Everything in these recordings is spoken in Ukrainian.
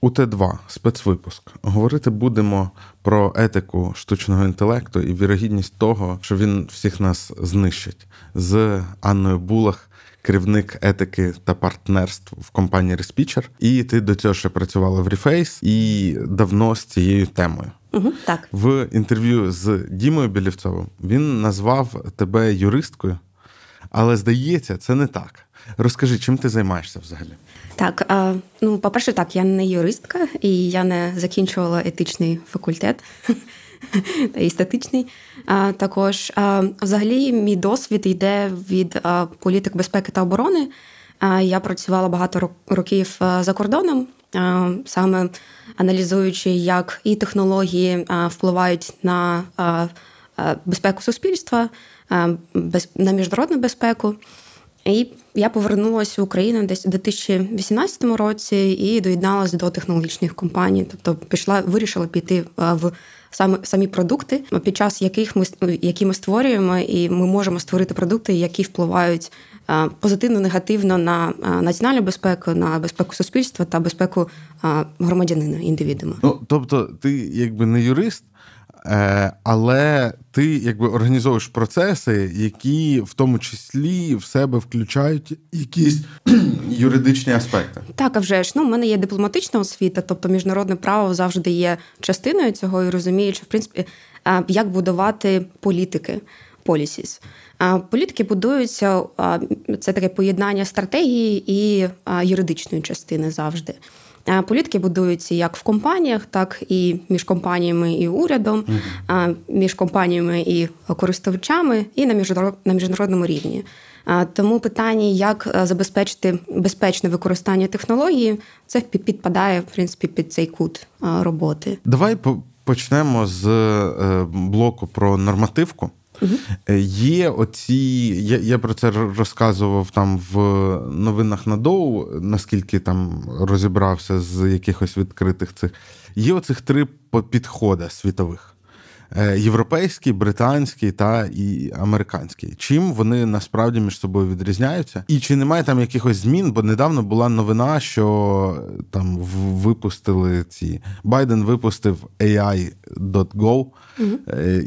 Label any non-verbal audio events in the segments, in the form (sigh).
У Т2 спецвипуск говорити будемо про етику штучного інтелекту і вірогідність того, що він всіх нас знищить з Анною Булах, керівник етики та партнерств в компанії Respicher. І ти до цього ще працювала в Reface і давно з цією темою. Угу, Так в інтерв'ю з Дімою Білівцовим він назвав тебе юристкою, але здається, це не так. Розкажи, чим ти займаєшся взагалі? Так, ну, по-перше, так, я не юристка і я не закінчувала етичний факультет та (laughs) естетичний. Також взагалі мій досвід йде від політик безпеки та оборони. Я працювала багато років за кордоном, саме аналізуючи, як і технології впливають на безпеку суспільства, на міжнародну безпеку. І я повернулася в Україну десь у 2018 році і доєдналася до технологічних компаній. Тобто пішла, вирішила піти в саме самі продукти, під час яких ми які ми створюємо, і ми можемо створити продукти, які впливають позитивно, негативно на національну безпеку, на безпеку суспільства та безпеку громадянина індивідуума. Ну тобто, ти якби не юрист. Е, але ти якби організовуєш процеси, які в тому числі в себе включають якісь (clears throat) юридичні аспекти. Так, а вже ж ну, в мене є дипломатична освіта, тобто міжнародне право завжди є частиною цього і розуміючи, в принципі, як будувати політики, policies. Політики будуються це таке поєднання стратегії і юридичної частини завжди. Політики будуються як в компаніях, так і між компаніями і урядом, uh між компаніями і користувачами, і на міжнародному рівні. Тому питання, як е, забезпечити безпечне використання технології, це підпадає в принципі під цей кут роботи. Давай почнемо з е, блоку про нормативку. Угу. Є оці, я я про це розказував там в новинах на Доу, наскільки там розібрався з якихось відкритих цих. Є оцих три підходи світових: е, європейський, британський та і американський. Чим вони насправді між собою відрізняються? І чи немає там якихось змін? Бо недавно була новина, що там випустили ці Байден випустив AI.go, угу.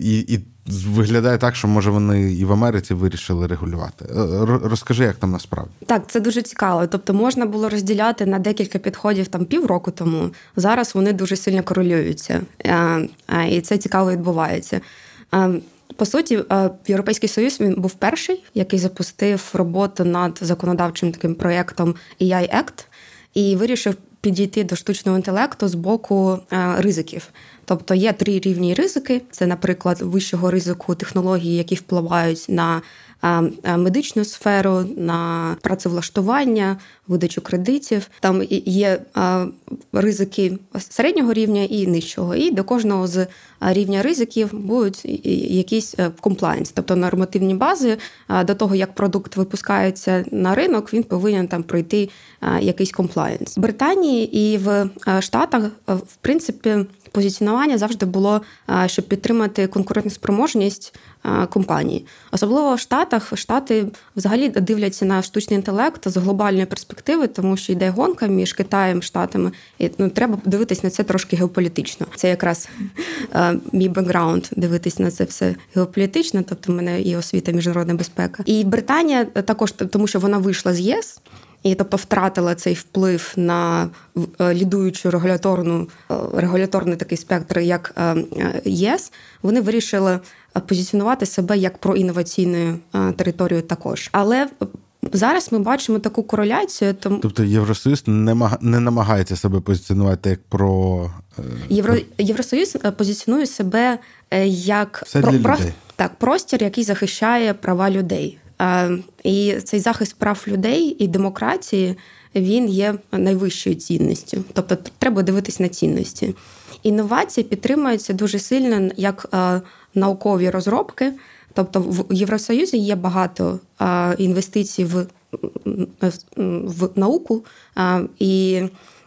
і, і Виглядає так, що може вони і в Америці вирішили регулювати. Е, розкажи, як там насправді так, це дуже цікаво. Тобто можна було розділяти на декілька підходів там півроку тому. Зараз вони дуже сильно корелюються, е, е, і це цікаво відбувається. По суті, Європейський Союз він був перший, який запустив роботу над законодавчим таким проєктом AI Act і вирішив підійти до штучного інтелекту з боку ризиків. Тобто є три рівні ризики: це, наприклад, вищого ризику технології, які впливають на медичну сферу, на працевлаштування, видачу кредитів. Там є ризики середнього рівня і нижчого. І до кожного з рівня ризиків будуть якісь комплайнс, е, тобто нормативні бази до того, як продукт випускається на ринок, він повинен там пройти якийсь комплайнс. В Британії і в Штатах в принципі позиціонування завжди було, щоб підтримати конкурентну спроможність компанії. Особливо в Штатах Штати взагалі дивляться на штучний інтелект з глобальної перспективи, тому що йде гонка між Китаєм Штатами. І ну, треба дивитись на це трошки геополітично. Це якраз мій бекграунд дивитись на це все геополітично, тобто в мене і освіта міжнародна безпека. І Британія також тому, що вона вийшла з ЄС і тобто втратила цей вплив на е, лідуючу регуляторну е, регуляторний такий спектр, як е, ЄС, вони вирішили позиціонувати себе як проінноваційною територією також. Але Зараз ми бачимо таку кореляцію. Тому... Тобто Євросоюз не не намагається себе позиціонувати як про Євро... Євросоюз позиціонує себе як про... Про... так, простір, який захищає права людей. І цей захист прав людей і демократії він є найвищою цінністю. Тобто, треба дивитись на цінності. Інновації підтримуються дуже сильно як наукові розробки. Тобто в Євросоюзі є багато інвестицій в в науку і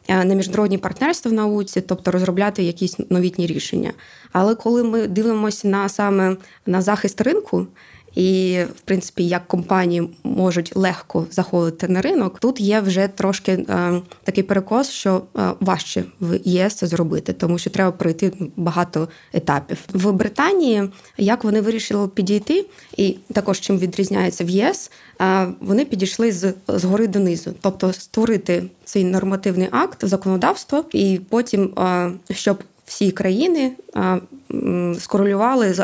на міжнародні партнерства в науці, тобто розробляти якісь новітні рішення. Але коли ми дивимося на саме на захист ринку і, в принципі, як компанії можуть легко заходити на ринок, тут є вже трошки е, такий перекос, що е, важче в ЄС це зробити, тому що треба пройти багато етапів в Британії. Як вони вирішили підійти, і також чим відрізняється в ЄС, е, вони підійшли з згори донизу, тобто створити цей нормативний акт законодавство, і потім е, щоб всі країни скорелювали,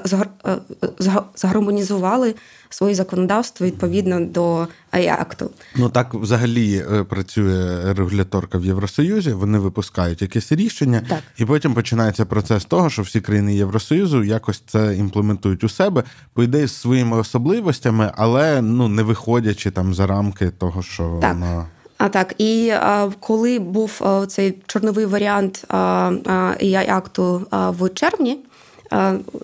згармонізували своє законодавство відповідно до АЯкту. Ну так взагалі е, працює регуляторка в Євросоюзі. Вони випускають якесь рішення, так. і потім починається процес того, що всі країни Євросоюзу якось це імплементують у себе, по ідеї з своїми особливостями, але ну не виходячи там за рамки того, що так. вона. А так, і а, коли був а, цей чорновий варіант ai акту в червні,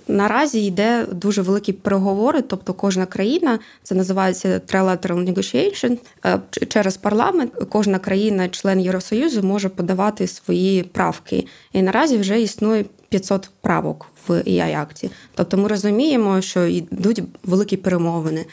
наразі йде дуже великі переговори, тобто кожна країна, це називається trilateral negotiation, через парламент. Кожна країна, член Євросоюзу, може подавати свої правки. І наразі вже існує 500 правок в ai акті Тобто ми розуміємо, що йдуть великі перемовини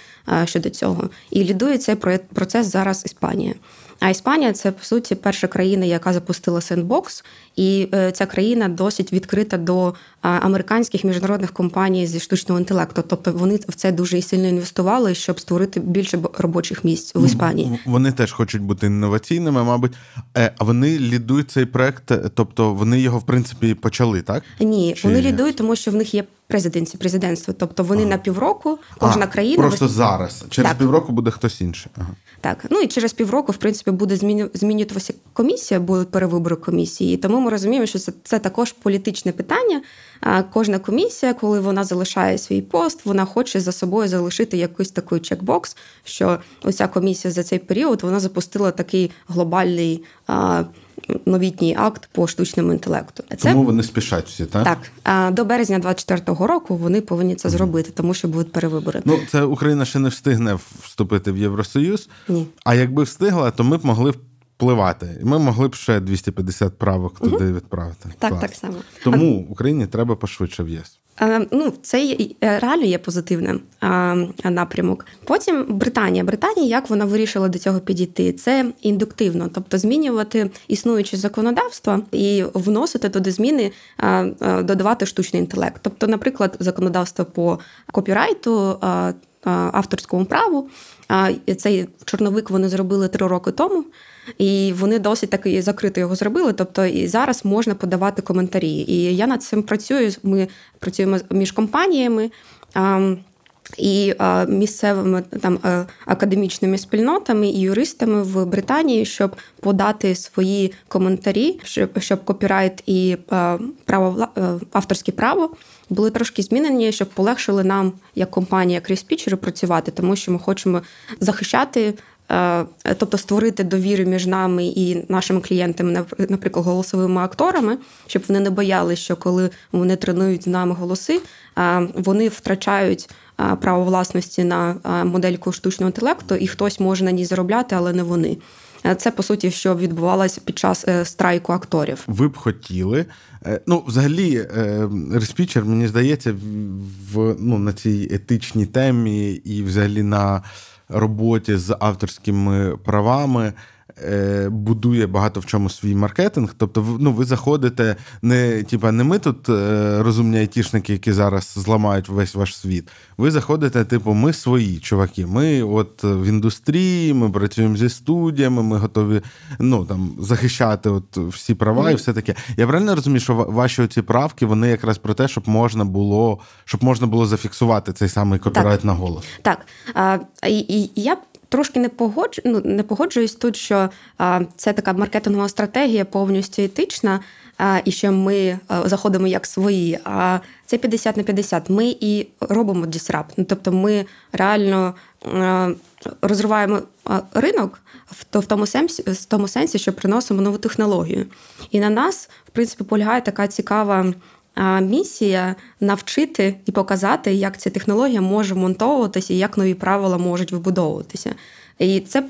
щодо цього. І лідує цей процес зараз Іспанія. А Іспанія це по суті перша країна, яка запустила сендбокс, і е, ця країна досить відкрита до американських міжнародних компаній зі штучного інтелекту. Тобто вони в це дуже сильно інвестували, щоб створити більше робочих місць в Іспанії. Вони теж хочуть бути інноваційними, мабуть. Е, а вони лідують цей проект, е, тобто вони його в принципі почали, так? Ні, Чи... вони лідують, тому що в них є президенці, президентство. Тобто вони ага. на півроку, кожна а, країна просто вис... зараз. Через так. півроку буде хтось інший. Ага. Так, ну і через півроку, в принципі, буде змінюватися комісія, будуть перевибори комісії. Тому ми розуміємо, що це, це також політичне питання. Кожна комісія, коли вона залишає свій пост, вона хоче за собою залишити якийсь такий чекбокс, що оця комісія за цей період вона запустила такий глобальний. Новітній акт по штучному інтелекту. Це тому вони спішать всі, так? Так до березня 24-го року вони повинні це зробити, тому що будуть перевибори. Ну це Україна ще не встигне вступити в Євросоюз. Ні. А якби встигла, то ми б могли впливати, і ми могли б ще 250 правок туди угу. відправити. Так, Клас. так само. Тому Україні треба пошвидше в ЄС. Е, ну, це е, реально є позитивним напрямок. Потім Британія. Британія, як вона вирішила до цього підійти? Це індуктивно, тобто змінювати існуюче законодавство і вносити туди зміни, додавати штучний інтелект. Тобто, наприклад, законодавство по копірайту, авторському праву. Цей чорновик вони зробили три роки тому. І вони досить таки закрито його зробили. Тобто і зараз можна подавати коментарі. І я над цим працюю. Ми працюємо між компаніями. І місцевими там е, академічними спільнотами і юристами в Британії, щоб подати свої коментарі, щоб щоб копірайт і право е, авторське право були трошки змінені, щоб полегшили нам, як компанія, як респічери, працювати, тому що ми хочемо захищати тобто створити довіру між нами і нашими клієнтами, наприклад, голосовими акторами, щоб вони не боялися, що коли вони тренують з нами голоси, е, вони втрачають е, право власності на модельку штучного інтелекту, і хтось може на ній заробляти, але не вони. Це по суті, що відбувалося під час страйку акторів. Ви б хотіли. Ну, взагалі, респічер, мені здається, в ну на цій етичній темі і взагалі на роботі з авторськими правами. Е, будує багато в чому свій маркетинг. Тобто, ну, ви заходите, не типа, не ми тут е, розумні айтішники, які зараз зламають весь ваш світ. Ви заходите, типу, ми свої чуваки. Ми от в індустрії, ми працюємо зі студіями, ми готові ну, там, захищати от всі права і все таке. Я правильно розумію, що ваші ці правки вони якраз про те, щоб можна було щоб можна було зафіксувати цей самий копірайт так. на голос. Так. А, і, і я трошки не погоджу, ну, не погоджуюсь тут, що а, це така маркетингова стратегія повністю етична, а, і що ми а, заходимо як свої. А це 50 на 50. Ми і робимо дісрапт. Ну, тобто ми реально розриваємо ринок в тому сенсі, в тому сенсі, що приносимо нову технологію. І на нас, в принципі, полягає така цікава місія навчити і показати, як ця технологія може монтовуватися і як нові правила можуть вибудовуватися. І це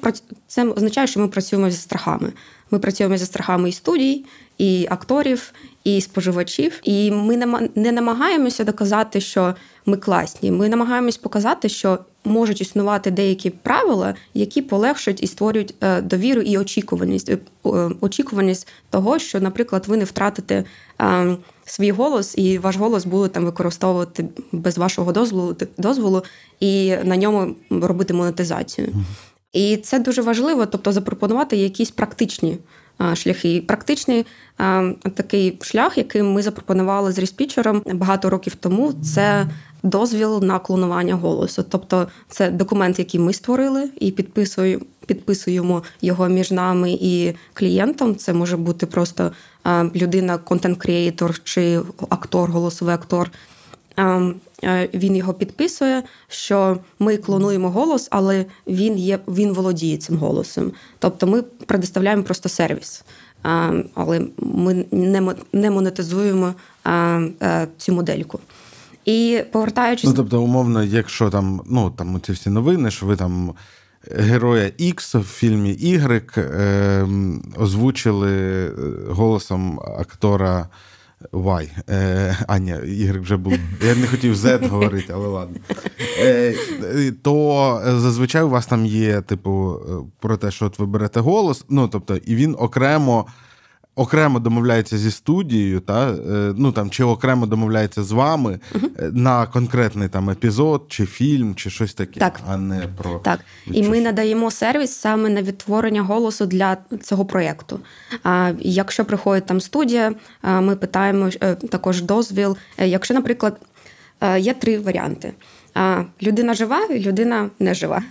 це означає, що ми працюємо зі страхами. Ми працюємо зі страхами і студій, і акторів, і споживачів. І ми не намагаємося доказати, що ми класні. Ми намагаємось показати, що можуть існувати деякі правила, які полегшують і створюють е, довіру і очікуваність е, очікуваність того, що, наприклад, ви не втратите е, свій голос, і ваш голос буде там використовувати без вашого дозволу дозволу і на ньому робити монетизацію. І це дуже важливо, тобто запропонувати якісь практичні шляхи. Практичний такий шлях, який ми запропонували з респічером багато років тому, це дозвіл на клонування голосу. Тобто, це документ, який ми створили, і підписуємо. Підписуємо його між нами і клієнтом. Це може бути просто людина, контент-креатор чи актор, голосовий актор. Він його підписує, що ми клонуємо голос, але він є, він володіє цим голосом. Тобто ми предоставляємо просто сервіс, але ми не монетизуємо цю модельку. І повертаючись. Ну, тобто, умовно, якщо там ну там ці всі новини, що ви там героя X в фільмі Y е, озвучили е, голосом актора Y. Е, А, ні, Y вже був. Я не хотів Z (laughs) говорити, але ладно. Е, То зазвичай у вас там є, типу, про те, що от ви берете голос, ну тобто, і він окремо окремо домовляється зі студією, та е, ну там чи окремо домовляється з вами uh на конкретний там епізод, чи фільм, чи щось таке, так. а не про так. І ми надаємо сервіс саме на відтворення голосу для цього проєкту. А якщо приходить там студія, ми питаємо е, також дозвіл. Якщо, наприклад, є три варіанти. Людина жива, людина не жива.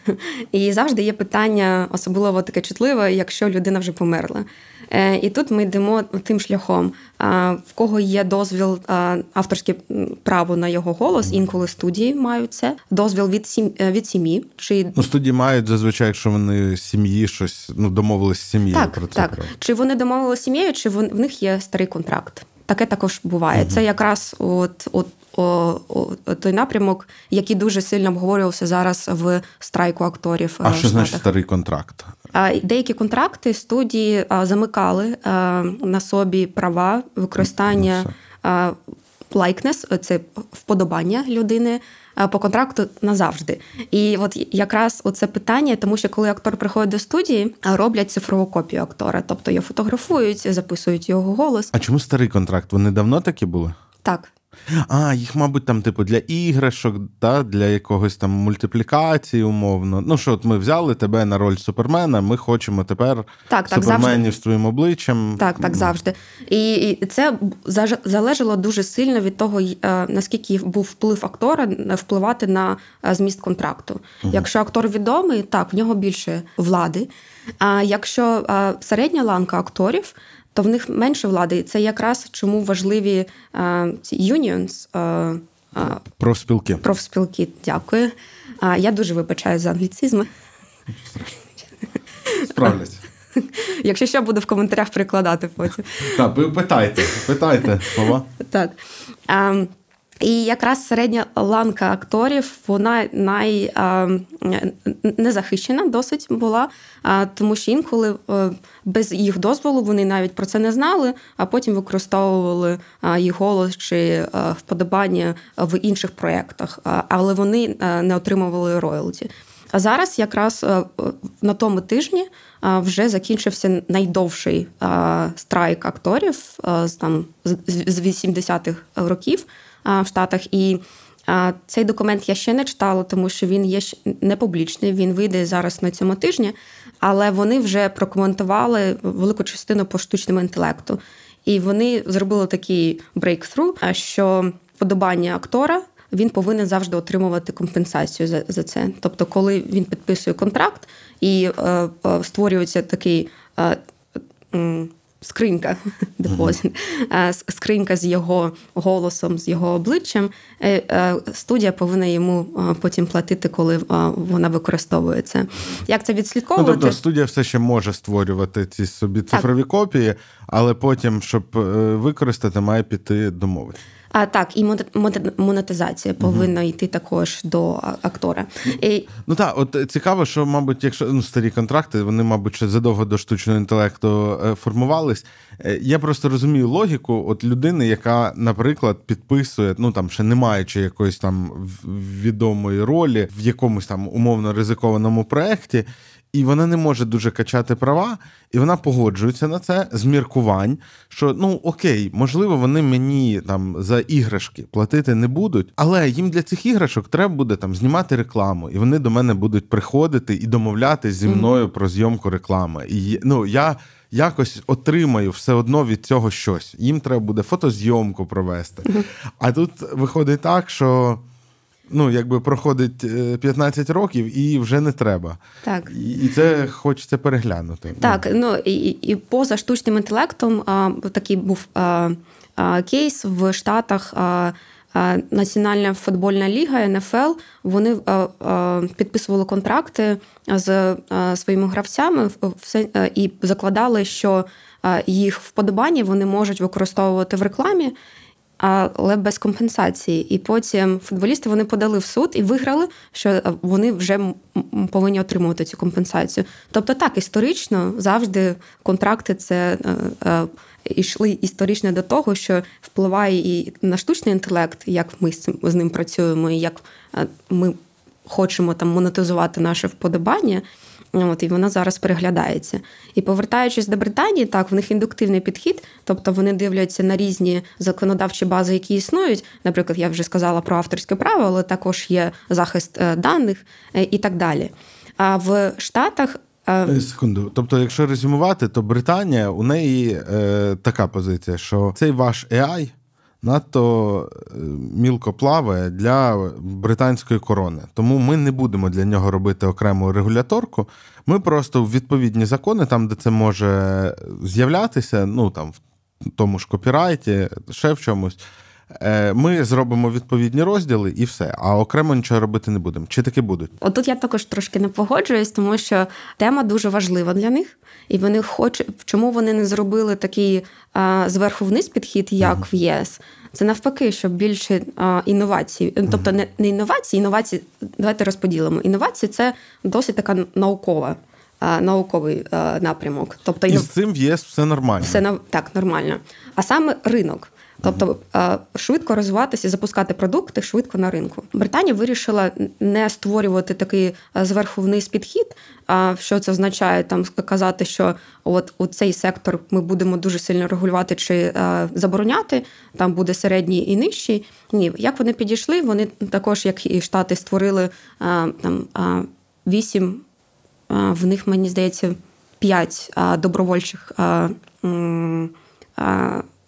І завжди є питання, особливо таке чутливе, якщо людина вже померла. Е, і тут ми йдемо тим шляхом, в кого є дозвіл авторське право на його голос, інколи студії мають це. Дозвіл від сім е, від сім'ї. Чи ну студії мають зазвичай, якщо вони сім'ї щось ну домовились з сім'єю так, про це. Так, право. чи вони домовилися з сім'єю, чи в них є старий контракт. Таке також буває. Угу. Це якраз от от той напрямок, який дуже сильно обговорювався зараз в страйку акторів. А що значить старий контракт? Деякі контракти студії замикали на собі права використання лайкнес, це вподобання людини. По контракту назавжди, і от якраз оце питання, тому що коли актор приходить до студії, роблять цифрову копію актора, тобто його фотографують, записують його голос. А чому старий контракт? Вони давно такі були? Так. А, їх, мабуть, там, типу, для іграшок, да, для якогось там мультиплікації, умовно. Ну, що, от ми взяли тебе на роль супермена, ми хочемо тепер так, так, суперменів з твоїм обличчям. Так, так, завжди. І, і це залежало дуже сильно від того, е, наскільки був вплив актора впливати на е, зміст контракту. Угу. Якщо актор відомий, так, в нього більше влади. А якщо е, середня ланка акторів то в них менше влади. І це якраз чому важливі е, ці unions. Е, е, Профспілки. Профспілки, дякую. Я дуже вибачаю за англіцизми. Справляться. (laughs) Якщо що, буду в коментарях прикладати потім. Так, питайте, питайте, слова. Так. І якраз середня ланка акторів вона най незахищена досить була, а, тому що інколи е, без їх дозволу вони навіть про це не знали, а потім використовували їх голос чи е, вподобання в інших проєктах, але вони е, не отримували роялті. А зараз, якраз на тому тижні, вже закінчився найдовший страйк акторів з там з 80-х років в Штатах. І цей документ я ще не читала, тому що він є не публічний. Він вийде зараз на цьому тижні, але вони вже прокоментували велику частину по штучному інтелекту. І вони зробили такий брейктру, що подобання актора. Він повинен завжди отримувати компенсацію за за це. Тобто, коли він підписує контракт і е, е, створюється такий е, скринька (laughs) депозит, скринька з його голосом, з його обличчям. Е, е, студія повинна йому потім платити, коли вона використовується. Як це відслідковувати? Ну, тобто студія все ще може створювати ці собі цифрові так. копії, але потім, щоб е, використати, має піти домовити. А так, і монетизація повинна угу. йти також до актора. І... Ну так, от цікаво, що, мабуть, якщо ну, старі контракти, вони, мабуть, ще задовго до штучного інтелекту е, формувались. Е, я просто розумію логіку от людини, яка, наприклад, підписує, ну там ще не маючи якоїсь там відомої ролі в якомусь там умовно ризикованому проєкті, і вона не може дуже качати права, і вона погоджується на це з міркувань, що ну окей, можливо, вони мені там за іграшки платити не будуть, але їм для цих іграшок треба буде там знімати рекламу, і вони до мене будуть приходити і домовлятися зі мною mm-hmm. про зйомку реклами. І ну я. Якось отримаю все одно від цього щось. Їм треба буде фотозйомку провести. А тут виходить так, що ну, якби проходить 15 е, років і вже не треба. Так. І це хочеться переглянути. Так, ну і і поза штучним інтелектом а, такий був а, а, кейс в Штатах. А, Національна футбольна ліга НФЛ вони підписували контракти з своїми гравцями і закладали, що їх вподобання вони можуть використовувати в рекламі але без компенсації. І потім футболісти вони подали в суд і виграли, що вони вже повинні отримувати цю компенсацію. Тобто, так історично завжди контракти це. Йшли е, е, історично до того, що впливає і на штучний інтелект, як ми з ним працюємо, і як е, ми хочемо там монетизувати наше вподобання. От, І вона зараз переглядається. І повертаючись до Британії, так, в них індуктивний підхід, тобто вони дивляться на різні законодавчі бази, які існують. Наприклад, я вже сказала про авторське право, але також є захист е, даних е, і так далі. А в Штатах. Е, секунду. Тобто, якщо резюмувати, то Британія у неї е, така позиція, що цей ваш AI надто е, мілко плаває для британської корони. Тому ми не будемо для нього робити окрему регуляторку. Ми просто в відповідні закони, там, де це може з'являтися, ну там в тому ж копірайті, ще в чомусь. Е, ми зробимо відповідні розділи і все, а окремо нічого робити не будемо. Чи таки будуть? Отут я також трошки не погоджуюсь, тому що тема дуже важлива для них, і вони хочуть, чому вони не зробили такий а, зверху вниз підхід, як uh в ЄС. Це навпаки, щоб більше а, інновацій, тобто не не інновації, інновації. Давайте розподілимо. Інновації це досить така наукова. Науковий напрямок, тобто і з цим в ЄС все нормально. Все так нормально. А саме ринок. Тобто е, швидко розвиватися і запускати продукти швидко на ринку. Британія вирішила не створювати такий е, зверху вниз підхід. А що це означає там сказати, що от у цей сектор ми будемо дуже сильно регулювати чи е, забороняти, там буде середній і нижчий. Ні, як вони підійшли, вони також, як і штати, створили там вісім, в них мені здається п'ять добровольчих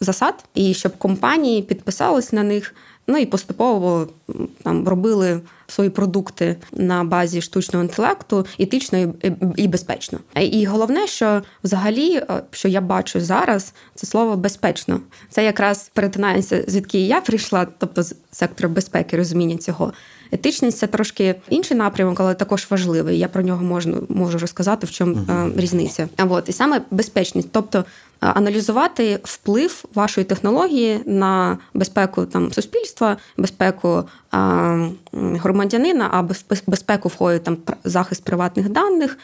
засад, і щоб компанії підписались на них. Ну і поступово там робили свої продукти на базі штучного інтелекту етично і, і безпечно. І головне, що взагалі, е, що я бачу зараз, це слово безпечно. Це якраз перетинається, звідки я прийшла, тобто з сектору безпеки, розуміння цього. Етичність це трошки інший напрямок, але також важливий. Я про нього можу можу розказати, в чому uh-huh. різниця. А от і саме безпечність, тобто аналізувати вплив вашої технології на безпеку там суспільства, безпеку а, громадянина, а безпеку входить там захист приватних даних.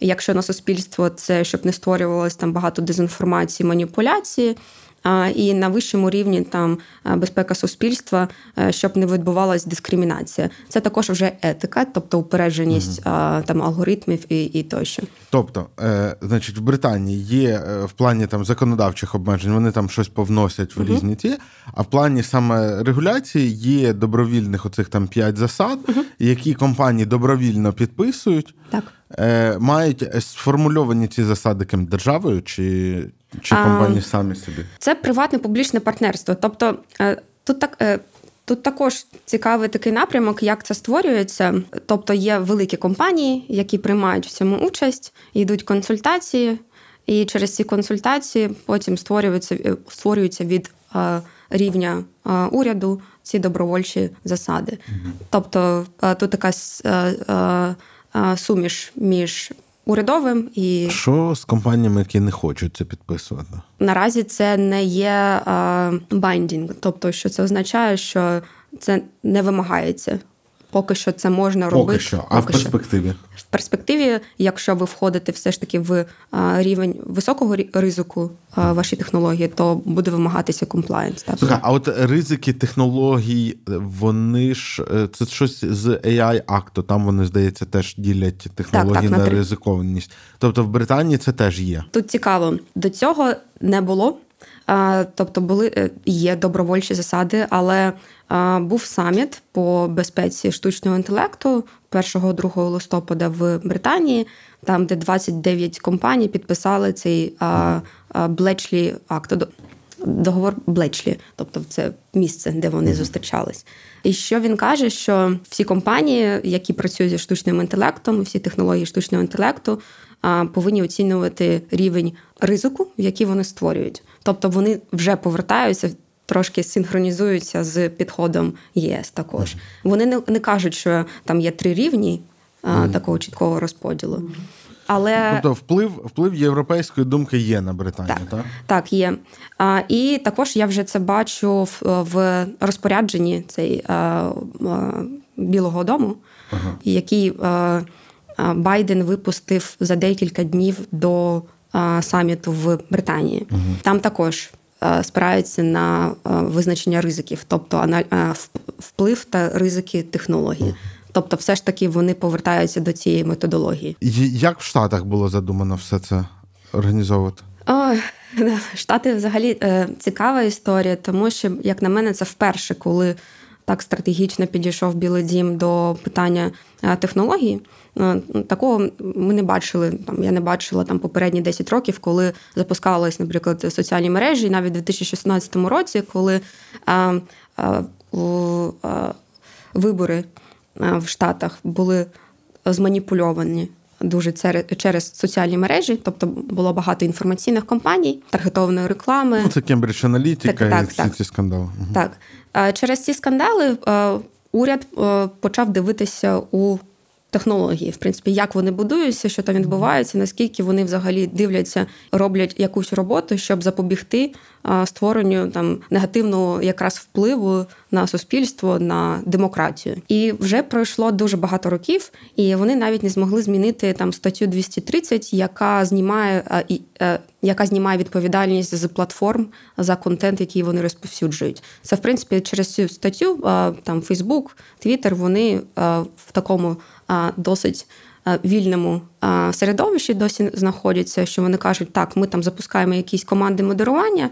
Якщо на суспільство це щоб не створювалось там багато дезінформації, маніпуляції і на вищому рівні там безпека суспільства, е, щоб не відбувалася дискримінація. Це також вже етика, тобто упередженість угу. там алгоритмів і і тощо. Тобто, е, значить, в Британії є е, в плані там законодавчих обмежень, вони там щось повносять в угу. різні ті, а в плані саме регуляції є добровільних оцих там п'ять засад, угу. які компанії добровільно підписують. Так. Мають сформульовані ці засади ким державою чи чи компанії самі собі? Це приватне публічне партнерство. Тобто е, тут так. Е, тут також цікавий такий напрямок, як це створюється. Тобто є великі компанії, які приймають в цьому участь, йдуть консультації, і через ці консультації потім створюються е, створюються від рівня уряду ці добровольчі засади. Тобто тут така суміш між урядовим і що з компаніями, які не хочуть це підписувати? Наразі це не є байдінг, тобто, що це означає, що це не вимагається. Поки що це можна Поки робити. що. А Поки в перспективі? В перспективі, якщо ви входите все ж таки в рівень високого ризику вашій технології, то буде вимагатися комплаєнс. Слухай, а от ризики технологій, вони ж е, це щось з AI акту. Там вони здається теж ділять технології так, так, на, на ризикованість. Тобто в Британії це теж є. Тут цікаво до цього не було. Тобто були е, є добровольчі засади, але був саміт по безпеці штучного інтелекту 1-2 листопада в Британії, там де 29 компаній підписали цей Блечлі акт. Договор Блечлі, тобто це місце, де вони зустрічались. І що він каже, що всі компанії, які працюють зі штучним інтелектом, всі технології штучного інтелекту, повинні оцінювати рівень ризику, який вони створюють. Тобто вони вже повертаються. Трошки синхронізуються з підходом ЄС також. Вони не не кажуть, що там є три рівні а, такого чіткого розподілу. Але тобто вплив вплив європейської думки є на Британію, так? Так, так є. А, І також я вже це бачу в, в розпорядженні цей а, а, Білого Дому, ага. який а, Байден випустив за декілька днів до саміту в Британії. Угу. Там також спираються на визначення ризиків, тобто вплив та ризики технології. Тобто, все ж таки вони повертаються до цієї методології. Як в Штатах було задумано все це організовувати? О, (laughs) Штати взагалі е, цікава історія, тому що, як на мене, це вперше, коли так стратегічно підійшов Білий Дім до питання е, технології. Е, такого ми не бачили. Там я не бачила там попередні 10 років, коли запускались, наприклад, соціальні мережі, навіть у 2016 році, коли а, вибори в Штатах були зманіпульовані. Дуже через соціальні мережі, тобто було багато інформаційних компаній, таргетованої реклами. Ну, Це Кембридж Аналітика так, і так, всі ці скандали. Так через ці скандали уряд почав дивитися у технології, в принципі, як вони будуються, що там відбувається, наскільки вони взагалі дивляться, роблять якусь роботу, щоб запобігти створенню там негативного якраз впливу на суспільство, на демократію. І вже пройшло дуже багато років, і вони навіть не змогли змінити там статтю 230, яка знімає е, яка знімає відповідальність з платформ за контент, який вони розповсюджують. Це в принципі через цю статтю там Фейсбук, Твіттер, вони в такому досить вільному середовищі досі знаходяться, що вони кажуть, так, ми там запускаємо якісь команди модерування.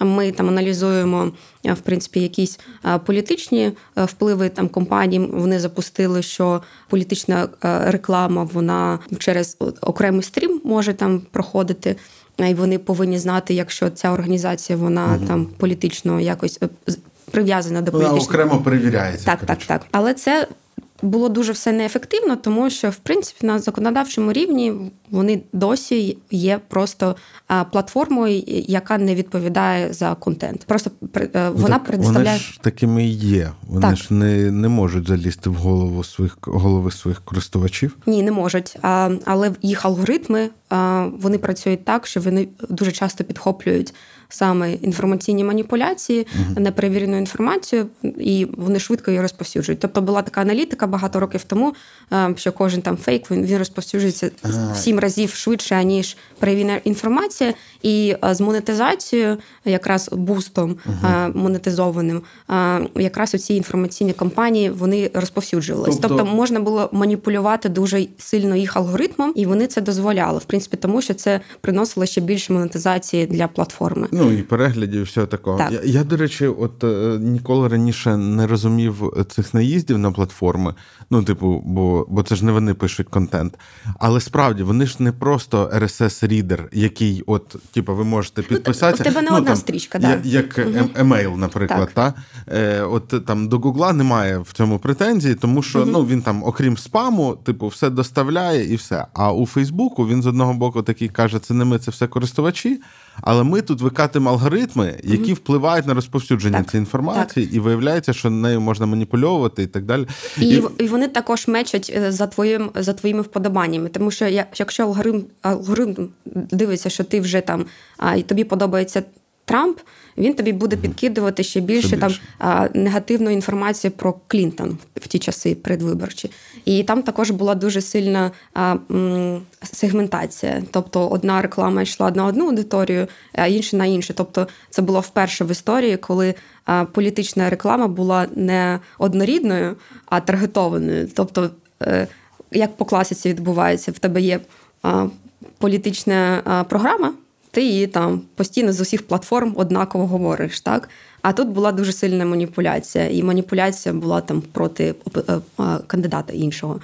Ми там аналізуємо в принципі якісь політичні впливи там компаній. Вони запустили, що політична реклама вона через окремий стрім може там проходити, і вони повинні знати, якщо ця організація вона угу. там політично якось е, прив'язана до політичної... Вона окремо перевіряється. Так, так, так. Але це було дуже все неефективно, тому що в принципі на законодавчому рівні вони досі є просто платформою, яка не відповідає за контент. Просто е, ну, вона так, предоставляє... Вони ж такими і є. Вони так. ж не не можуть залізти в голову своїх голови своїх користувачів. Ні, не можуть. А, Але їх алгоритми а, вони працюють так, що вони дуже часто підхоплюють саме інформаційні маніпуляції, uh неперевірену інформацію, і вони швидко її розповсюджують. Тобто була така аналітика багато років тому, е, що кожен там фейк він він розповсюджується в сім разів швидше ніж перевірена інформація, і е, з монетизацією, якраз бустом uh монетизованим, якраз оці інформаційні кампанії вони розповсюджувалися. Тобто... тобто можна було маніпулювати дуже сильно їх алгоритмом, і вони це дозволяли, в принципі, тому що це приносило ще більше монетизації для платформи. Ну і переглядів, і все такого. Так. Я, я, до речі, от е, ніколи раніше не розумів цих наїздів на платформи. Ну, типу, бо бо це ж не вони пишуть контент. Але справді вони ж не просто rss рідер який, от, типу, ви можете підписатися. Ну, в тебе не ну, одна там, стрічка, да. як угу. емейл, наприклад. Так. Та? Е, От там до Гугла немає в цьому претензії, тому що угу. ну, він там, окрім спаму, типу, все доставляє і все. А у Фейсбуку він з одного боку такий каже, це не ми, це все користувачі. Але ми тут викатимо алгоритми, які mm-hmm. впливають на розповсюдження цієї інформації, так. і виявляється, що нею можна маніпульовувати і так далі. І і, і вони також мечать е, за твоїм за твоїми вподобаннями. Тому що якщо алгоритм алгоритм дивиться, що ти вже там а, і тобі подобається Трамп, він тобі буде підкидувати ще більше, більше. там а, негативної інформації про Клінтон в ті часи предвиборчі. І там також була дуже сильна а, м, сегментація. Тобто одна реклама йшла на одну аудиторію, а інша на іншу. Тобто, це було вперше в історії, коли а, політична реклама була не однорідною, а таргетованою. Тобто, е, як по класиці відбувається, в тебе є а, політична а, програма ти її там постійно з усіх платформ однаково говориш. так? А тут була дуже сильна маніпуляція, і маніпуляція була там проти е, е, кандидата іншого.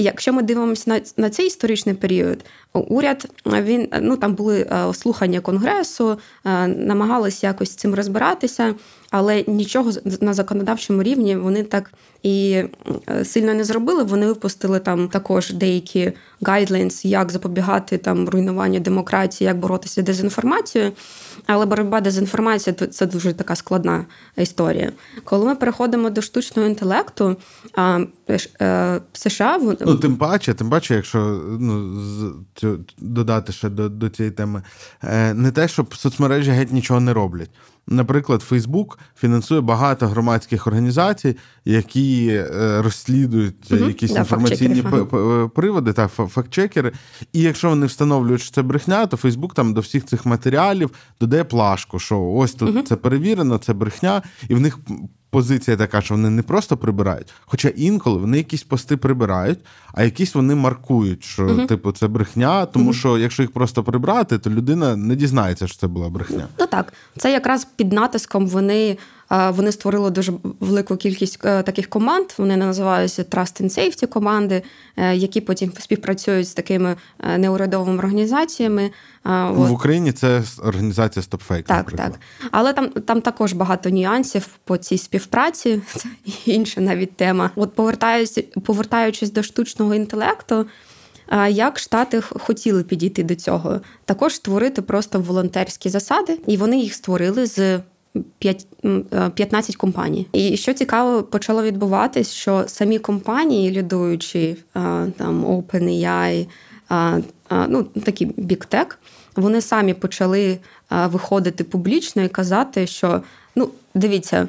Якщо ми дивимося на на цей історичний період, уряд він ну там були е, слухання конгресу, намагалися якось цим розбиратися, але нічого на законодавчому рівні вони так і сильно не зробили. Вони випустили там також деякі гайдлайнс, як запобігати там руйнуванню демократії, як боротися з дезінформацією. Але боротьба дезінформація це дуже така складна історія. Коли ми переходимо до штучного інтелекту, а е, США ну тим паче, тим паче, якщо ну додати ще до, до цієї теми, е, не те, щоб соцмережі геть нічого не роблять. Наприклад, Фейсбук фінансує багато громадських організацій, які е, розслідують угу. якісь да, інформаційні приводи та фактчекери. І якщо вони встановлюють, що це брехня, то Фейсбук там до всіх цих матеріалів додає плашку, що ось тут угу. це перевірено, це брехня, і в них позиція така, що вони не просто прибирають, хоча інколи вони якісь пости прибирають, а якісь вони маркують, що угу. типу це брехня, тому угу. що якщо їх просто прибрати, то людина не дізнається, що це була брехня. Ну так, це якраз під натиском вони вони створили дуже велику кількість е, таких команд. Вони називаються Trust and Safety команди, е, які потім співпрацюють з такими е, неурядовими організаціями. В Україні це організація StopFake, Так, наприклад. так. Але там там також багато нюансів по цій співпраці. (laughs) Це інша навіть тема. От повертаючись, повертаючись до штучного інтелекту. Як штати хотіли підійти до цього, також створити просто волонтерські засади, і вони їх створили з 15 е, компаній. І що цікаво, почало відбуватись, що самі компанії, лідуючі там OpenAI, ну такі Big Tech, вони самі почали виходити публічно і казати, що ну дивіться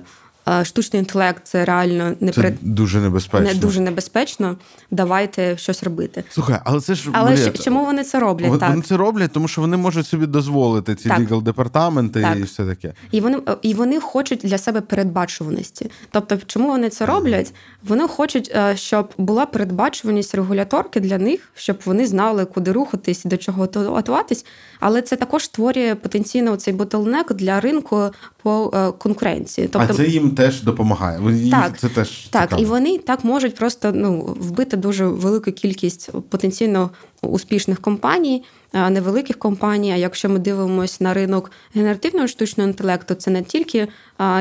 штучний інтелект це реально не це при... дуже небезпечно. Не дуже небезпечно. Давайте щось робити. Слухай, але це ж але бред. чому вони це роблять? Вони так? це роблять, тому що вони можуть собі дозволити ці лігал департаменти і все таке. І вони і вони хочуть для себе передбачуваності. Тобто, чому вони це роблять? Вони хочуть, е, щоб була передбачуваність регуляторки для них, щоб вони знали, куди рухатись, до чого готуватись. Але це також створює потенційно цей ботлнек для ринку по е, конкуренції. Тобто, а це їм теж допомагає. Їм так, це теж так, цікаво. і вони так можуть просто ну вбити дуже велику кількість потенційно успішних компаній, невеликих компаній. А якщо ми дивимося на ринок генеративного штучного інтелекту, це не тільки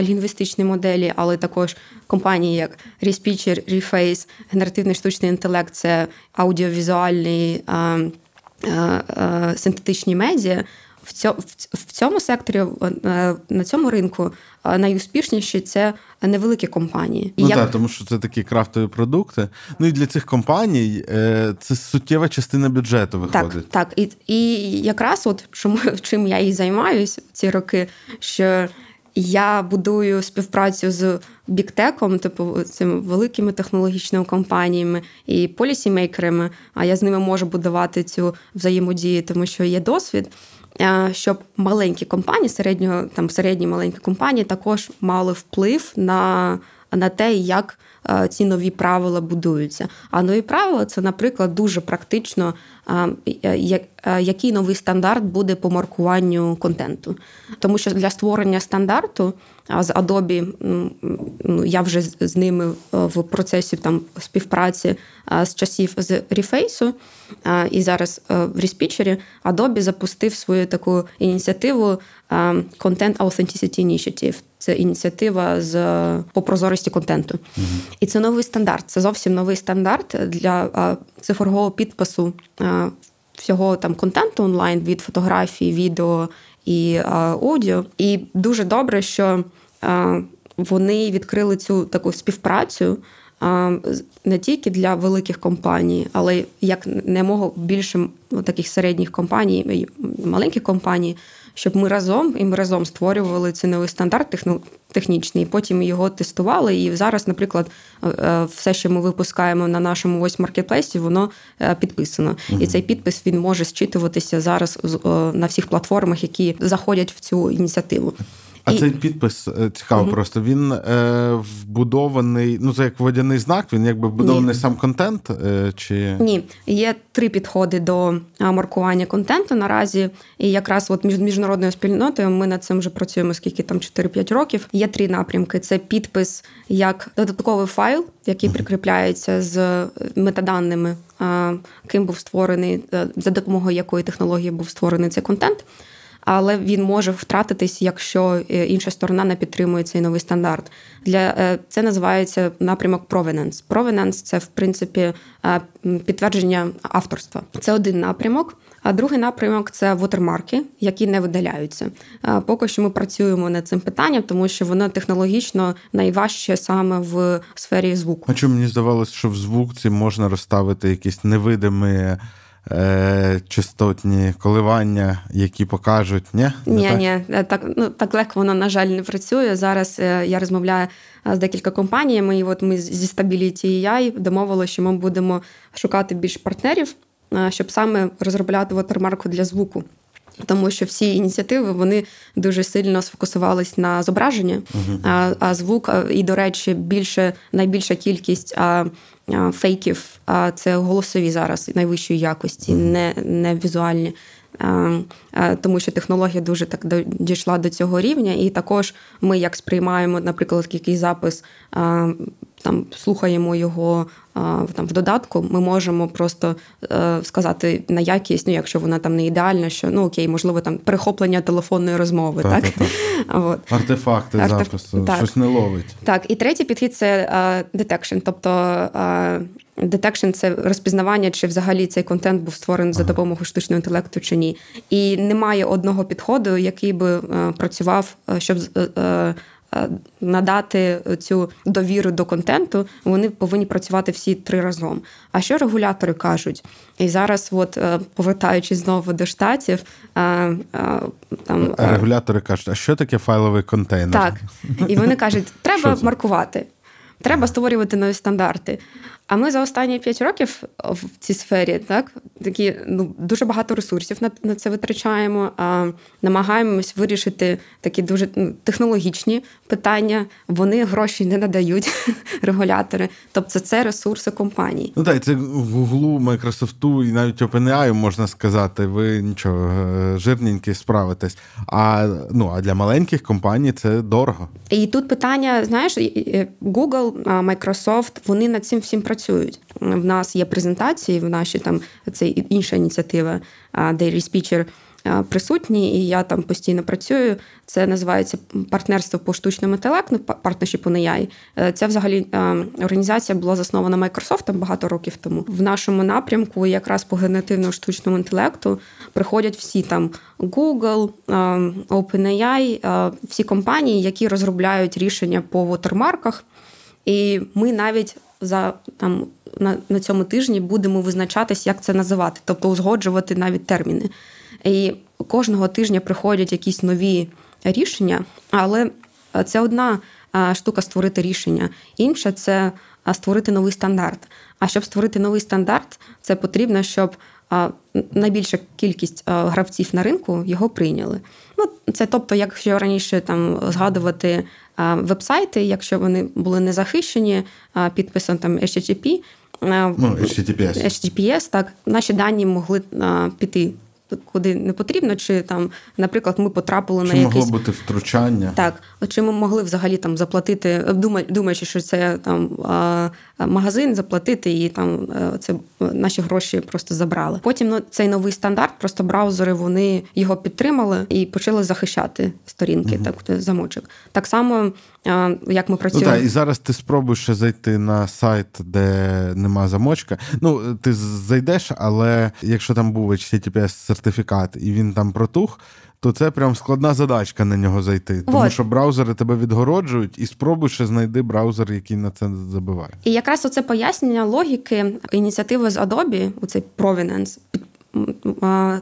лінгвістичні моделі, але також компанії, як Respeecher, Reface, генеративний штучний інтелект це аудіовізуальний синтетичні медіа в цьому секторі е, на цьому ринку е, найуспішніші це невеликі компанії. Ну як... так, тому що це такі крафтові продукти. Ну і для цих компаній е, це суттєва частина бюджету виходить. Так, так. І і якраз от чому чим я і займаюся ці роки, що я будую співпрацю з біктеком, типу цими великими технологічними компаніями і полісімейкерами. А я з ними можу будувати цю взаємодію, тому що є досвід. Е, щоб маленькі компанії, середнього там середні маленькі компанії також мали вплив на, на те, як ці нові правила будуються. А нові правила це, наприклад, дуже практично, е, е, який новий стандарт буде по маркуванню контенту. Тому що для створення стандарту з Adobe, ну, я вже з ними в процесі там співпраці з часів з Reface, і зараз в Reспічері Adobe запустив свою таку ініціативу Content Authenticity Initiative. Це ініціатива з по прозорості контенту. Угу. І це новий стандарт. Це зовсім новий стандарт для цифрового підпису всього там контенту онлайн від фотографії, відео і аудіо. І дуже добре, що вони відкрили цю таку співпрацю. не тільки для великих компаній, але як не мого більше ну, таких середніх компаній, маленьких компаній, щоб ми разом і ми разом створювали ціновий новий стандарт технічний, потім його тестували. І зараз, наприклад, е, е, все, що ми випускаємо на нашому ось маркетплейсі, воно е, підписано. Угу. І цей підпис він може зчитуватися зараз на всіх платформах, які заходять в цю ініціативу. А і... цей підпис е, цікаво угу. просто. Він е, вбудований, ну це як водяний знак, він якби вбудований Ні. сам контент? Е, чи Ні, є три підходи до маркування контенту наразі. І якраз от між міжнародною спільнотою ми над цим вже працюємо скільки там 4-5 років. Є три напрямки: це підпис як додатковий файл, який угу. прикріпляється з метаданими, ким був створений, е, за допомогою якої технології був створений цей контент але він може втратитись, якщо е, інша сторона не підтримує цей новий стандарт. Для е, це називається напрямок Provenance. Provenance – це в принципі е, підтвердження авторства. Це один напрямок. А другий напрямок це вотермарки, які не видаляються. Поки що ми працюємо над цим питанням, тому що воно технологічно найважче саме в сфері звуку. А чому мені здавалося, що в звукці можна розставити якісь невидимі е, частотні коливання, які покажуть, ні? Ні, ні, так ну так легко воно, на жаль, не працює. Зараз е, я розмовляю е, з декілька компаніями, і от ми зі Stability AI домовилися, що ми будемо шукати більш партнерів, е, щоб саме розробляти вотермарку для звуку. Тому що всі ініціативи вони дуже сильно сфокусувались на зображення, uh-huh. а а звук, і, до речі, більше найбільша кількість а, фейків, а це голосові зараз найвищої якості, не не візуальні. Тому що технологія дуже так дійшла до цього рівня, і також ми, як сприймаємо, наприклад, якийсь запис, там слухаємо його там в додатку, ми можемо просто е, сказати на якість, ну якщо вона там не ідеальна, що ну окей, можливо, там перехоплення телефонної розмови, так, так? так. (laughs) От. артефакти Артеф... запису, так. щось не ловить. Так, і третій підхід це detection, тобто Detection – це розпізнавання, чи взагалі цей контент був створений ага. за допомогою штучного інтелекту чи ні. І немає одного підходу, який би е, працював, е, щоб е, надати цю довіру до контенту. Вони повинні працювати всі три разом. А що регулятори кажуть? І зараз, от повертаючись знову до штатів, там регулятори кажуть, а що таке файловий контейнер? Так, і вони кажуть, треба маркувати. Треба створювати нові стандарти. А ми за останні п'ять років в цій сфері так такі ну дуже багато ресурсів на на це витрачаємо. А намагаємось вирішити такі дуже ну, технологічні питання. Вони гроші не надають (laughs) регулятори. Тобто це ресурси компаній. Ну так, це Google, Microsoft і навіть OpenAI, можна сказати. Ви нічого е, жирненькі справитесь. А ну а для маленьких компаній це дорого. І тут питання: знаєш, Google, Microsoft, вони над цим всім працюють працюють. В нас є презентації, в нашій там це інша ініціатива Daily Speecher присутні, і я там постійно працюю. Це називається партнерство по штучному інтелекту, Partnership on AI. Ця взагалі організація була заснована Microsoft багато років тому. В нашому напрямку, якраз по генеративному штучному інтелекту, приходять всі там Google, OpenAI, всі компанії, які розробляють рішення по вотермарках. І ми навіть за там на, на цьому тижні будемо визначатись, як це називати, тобто узгоджувати навіть терміни. І кожного тижня приходять якісь нові рішення, але це одна штука створити рішення. Інша це створити новий стандарт. А щоб створити новий стандарт, це потрібно, щоб найбільша кількість гравців на ринку його прийняли. Ну, Це тобто, якщо раніше там згадувати вебсайти, якщо вони були не захищені, підписом там HTTP, ну, HTTPS. HTTPS, так наші дані могли піти куди не потрібно, чи там, наприклад, ми потрапили чи на якісь... могло бути втручання. Так, чи ми могли взагалі там заплатити, думаючи, що це там магазин, заплатити і там е, це наші гроші просто забрали. Потім ну, цей новий стандарт, просто браузери вони його підтримали і почали захищати сторінки, угу. так замочок. Так само як ми працюємо. Ну, так, І зараз ти спробуєш ще зайти на сайт, де нема замочка. Ну, ти зайдеш, але якщо там був https сертифікат і він там протух, то це прям складна задачка на нього зайти. Тому Вот. що браузери тебе відгороджують, і спробуй ще знайди браузер, який на це забиває. І якраз оце пояснення логіки ініціативи з Adobe, оцей Provenance, під-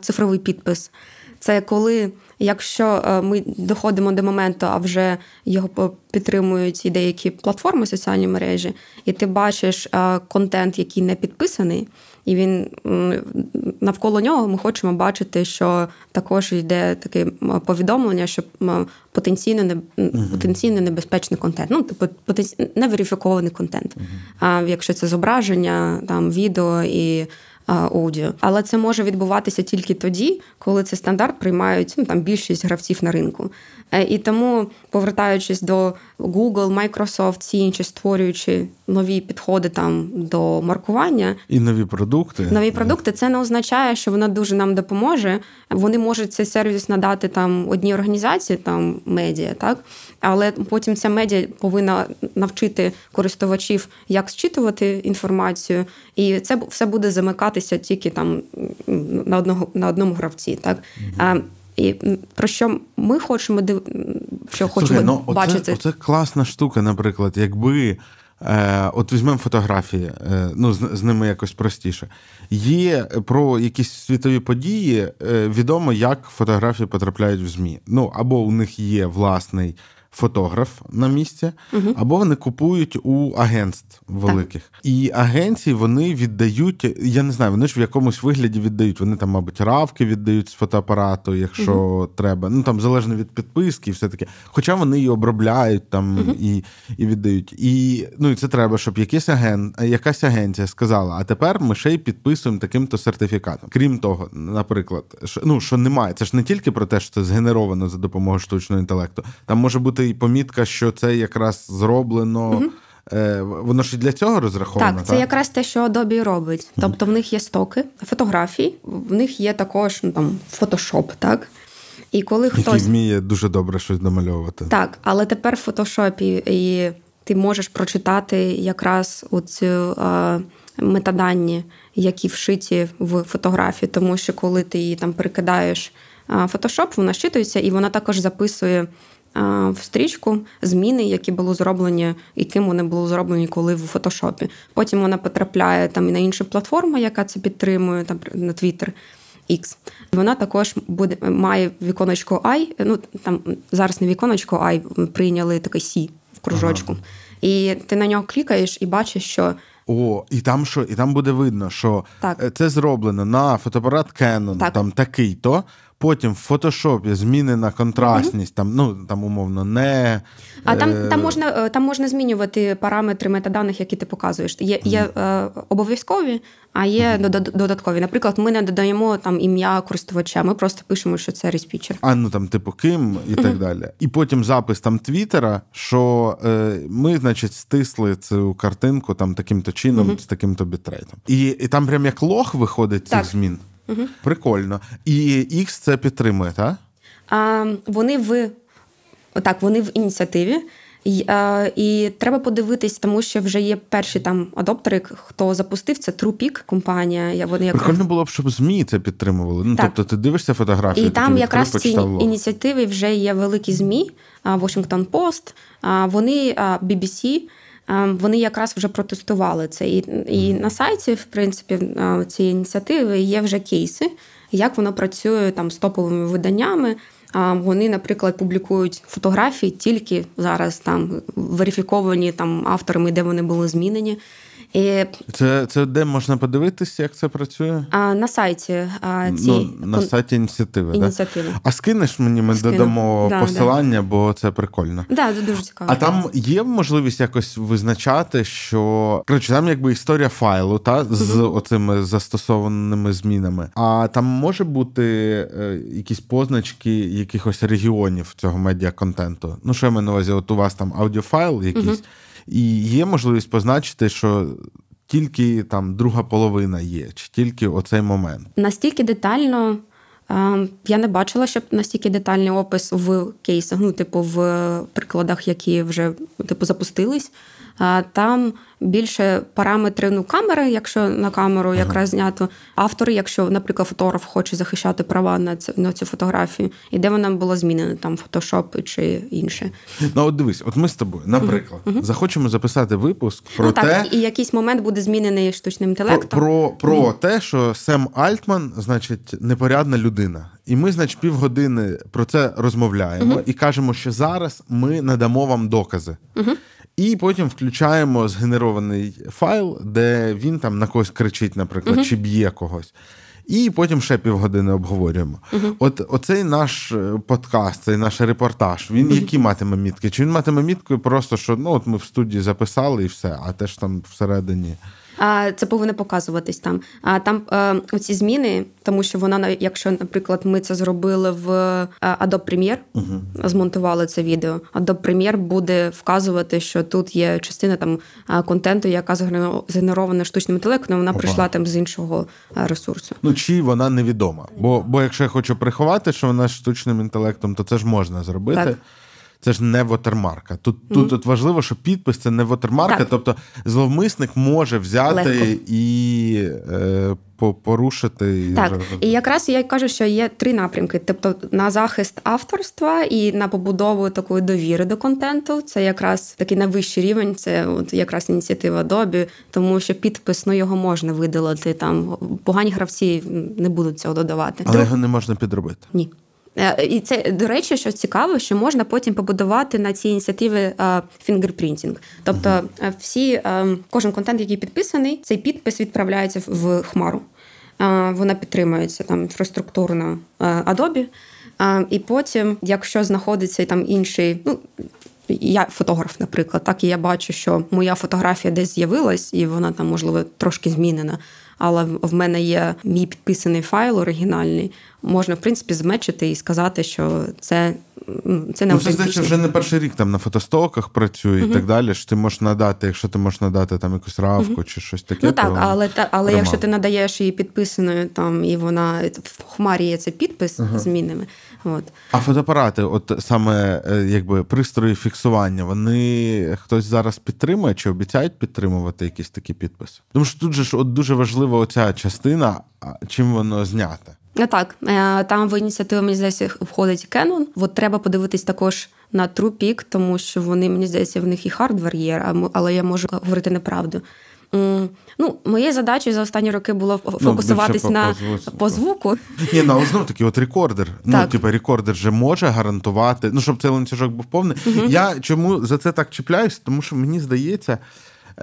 цифровий підпис. Це коли, якщо е, ми доходимо до моменту, а вже його підтримують і деякі платформи, соціальні мережі, і ти бачиш е, контент, який не підписаний, і він навколо нього ми хочемо бачити, що також йде таке повідомлення, що потенційно не потенційно небезпечний контент. Ну, типу потенці... неверифікований контент. А якщо це зображення, там відео і аудіо. Але це може відбуватися тільки тоді, коли цей стандарт приймають ну, там більшість гравців на ринку. Е, І тому, повертаючись до Google, Microsoft, ці інші створюючи нові підходи там до маркування, І нові продукти. нові продукти, це не означає, що воно дуже нам допоможе. Вони можуть цей сервіс надати там одній організації, там медіа, так але потім ця медіа повинна навчити користувачів, як зчитувати інформацію, і це все буде замикатися тільки там на одного на одному гравці. Так а, і про що ми хочемо див... що хочемо Слухай, ну, бачити. Оце, оце класна штука, наприклад, якби. Е, от візьмемо фотографії, е, ну з, з ними якось простіше. Є про якісь світові події, е, відомо, як фотографії потрапляють в ЗМІ. Ну або у них є власний фотограф на місці, або вони купують у агентств великих. І агенції вони віддають, я не знаю, вони ж в якомусь вигляді віддають. Вони там, мабуть, равки віддають з фотоапарату, якщо треба. Ну там залежно від підписки, і все таке. Хоча вони і обробляють там і, і віддають. І ну і це треба, щоб якийсь агент, якась агенція сказала: а тепер ми ще й підписуємо таким-то сертифікатом. Крім того, наприклад, що, ну що немає, це ж не тільки про те, що це згенеровано за допомогою штучного інтелекту. Там може бути і помітка, що це якраз зроблено. Е, Воно ж і для цього розраховано. Так, це якраз те, що Adobe робить. Тобто в них є стоки фотографій, в них є також ну, там фотошоп, так? І коли Який хтось вміє дуже добре щось домальовувати. так, але тепер в фотошопі і ти можеш прочитати якраз оцю е, метадані, які вшиті в фотографії, тому що коли ти її там перекидаєш е, фотошоп, вона щитується і вона також записує е, в стрічку зміни, які були зроблені, яким вони були зроблені коли в фотошопі. Потім вона потрапляє там і на іншу платформу, яка це підтримує, там на Twitter. X. Вона також буде має віконечко I, ну там зараз не віконечко I, прийняли таке C в кружочку. І ти на нього клікаєш і бачиш, що О, і там що, і там буде видно, що Так. е, це зроблено на фотоапарат Canon, Так. там такий-то. Потім в фотошопі змінена контрастність, там, ну там умовно не. А там, е, там можна е, там можна змінювати параметри метаданих, які ти показуєш. Є, є е, обов'язкові, а є додат- додаткові. Наприклад, ми не додаємо там ім'я користувача, ми просто пишемо, що це респічер. А ну там, типу, ким і так далі. І потім запис там Твіттера, що е, ми, значить, стисли цю картинку там таким-то чином, з таким-то бітрейтом. І, і там прям як лог виходить цих Так. Змін. Прикольно. І X це підтримує, так? А, вони в так, вони в ініціативі. І, а, і треба подивитись, тому що вже є перші там адоптери, хто запустив це TruePic компанія. Я- Вони якраз Прикольно було б, щоб ЗМІ це підтримували. Ну, Так. тобто ти дивишся фотографію, І там якраз в цій ініціативі вже є великі ЗМІ, Washington Post, вони BBC, вони якраз вже протестували це. І, і на сайті, в принципі, цієї ініціативи є вже кейси, як воно працює там з топовими виданнями. Вони, наприклад, публікують фотографії тільки зараз там верифіковані там авторами, де вони були змінені. І Це, це де можна подивитися, як це працює? а, на сайті а, ці Ну, на сайті ініціативи. ініціативи. Да? А скинеш мені, ми Скину. додамо Да, посилання, бо це прикольно. Да, це дуже цікаво. А там є можливість якось визначати, що коротше, там якби історія файлу, та з оцими застосованими змінами. А там може бути е, якісь позначки якихось регіонів цього медіаконтенту. Ну, що я маю на увазі, от у вас там аудіофайл якийсь, і є можливість позначити, що тільки там друга половина є, чи тільки оцей момент. Настільки детально е, я не бачила, щоб настільки детальний опис в кейсах, ну, типу, в прикладах, які вже типу, запустились. Там більше параметри ну, камери, якщо на камеру якраз знято. Автори, якщо, наприклад, фотограф хоче захищати права на цю на цю фотографію, і де вона була змінена, там фотошоп чи інше. Ну, от дивись, от ми з тобою, наприклад, uh-huh. захочемо записати випуск про ну, те, так, і якийсь момент буде змінений штучним інтелектом. Про про, про те, що Сем Альтман, значить, непорядна людина. І ми, значить, півгодини про це розмовляємо uh-huh. і кажемо, що зараз ми надамо вам докази. І потім включаємо згенерований файл, де він там на когось кричить, наприклад, uh-huh. чи б'є когось. І потім ще півгодини обговорюємо. Uh-huh. От оцей наш е, подкаст, цей наш репортаж, він uh-huh. які матиме мітки? Чи він матиме мітку просто, що ну от ми в студії записали і все, а теж там всередині це повинно показуватись там. А там е, ці зміни, тому що вона якщо, наприклад, ми це зробили в е, Adobe Premiere, uh змонтували це відео. Adobe Premiere буде вказувати, що тут є частина там е, контенту, яка згенерована штучним інтелектом, вона Опа. прийшла там з іншого ресурсу. Ну чи вона невідома? Бо бо якщо я хочу приховати, що вона штучним інтелектом, то це ж можна зробити. Так це ж не вотермарка. Тут mm-hmm. тут, тут важливо, що підпис це не вотермарка, так. тобто зловмисник може взяти Легко. і е, порушити. Так, і якраз я кажу, що є три напрямки: тобто на захист авторства і на побудову такої довіри до контенту. Це якраз такий найвищий рівень, це от якраз ініціатива Добі, тому що підпис ну, його можна видалити. Там погані гравці не будуть цього додавати. Але його не можна підробити. Ні. Е, і це, до речі, що цікаво, що можна потім побудувати на цій ініціативі fingerprinting. Тобто, uh-huh. всі, е, кожен контент, який підписаний, цей підпис відправляється в хмару. Вона підтримується там інфраструктурно Adobe. І потім, якщо знаходиться там інший, ну я фотограф, наприклад, так і я бачу, що моя фотографія десь з'явилась, і вона там, можливо, трошки змінена. Але в мене є мій підписаний файл оригінальний. Можна, в принципі, змечити і сказати, що це це не ну, це здається, вже не перший рік там на фотостоках працює uh-huh. і так далі. що Ти можеш надати, якщо ти можеш надати там якусь равку uh-huh. чи щось таке. Ну так, то але та, але якщо ти надаєш її підписаною, там і вона в хмарі є цей підпис uh-huh. змінами. От. А фотоапарати, от саме е, якби пристрої фіксування, вони хтось зараз підтримує чи обіцяють підтримувати якісь такі підписи? Тому що тут же ж от дуже важлива оця частина, чим воно знято. Ну, так, е, там в ініціативу, мені здається, входить Canon. От треба подивитись також на TruePic, тому що вони, мені здається, в них і hardware є, але я можу говорити неправду. Ну, Моєю задачею за останні роки було ну, фокусуватись ну, на по, по звуку. Ні, ну але знов таки, от рекордер. Ну, так. Ну, типу, рекордер же може гарантувати, ну, щоб цей ланцюжок був повний. Угу. Я чому за це так чіпляюсь? Тому що мені здається.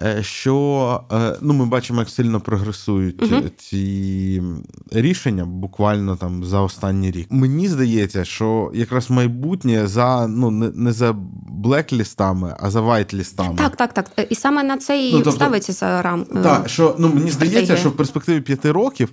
Е, що е, ну, ми бачимо, як сильно прогресують uh ці рішення буквально там за останній рік. Мені здається, що якраз майбутнє за ну не за блеклістами, а за вайтлістами. Так, так, так. І саме на це і ну, тобто, ставиться за рам. Так, що ну мені здається, що в перспективі п'яти років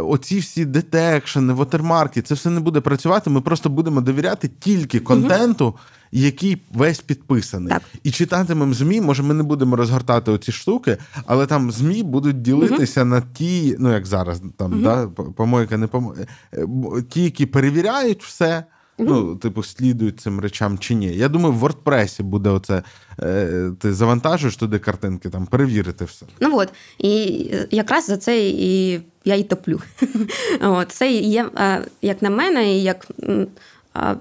оці всі детекшени, вотермарки, це все не буде працювати. Ми просто будемо довіряти тільки контенту. uh який весь підписаний. Так. І читатимемо ЗМІ, може, ми не будемо розгортати оці штуки, але там ЗМІ будуть ділитися угу. на ті, ну як зараз, там, угу. да, помойка, не помойка, е, ті, які перевіряють все. Mm-hmm. Ну, типу, слідують цим речам чи ні. Я думаю, в WordPress буде оце. Е, ти завантажуєш туди картинки, там перевірити все. Ну от. І якраз за це і я і топлю. (laughs) От. Це є, е, як на мене, і як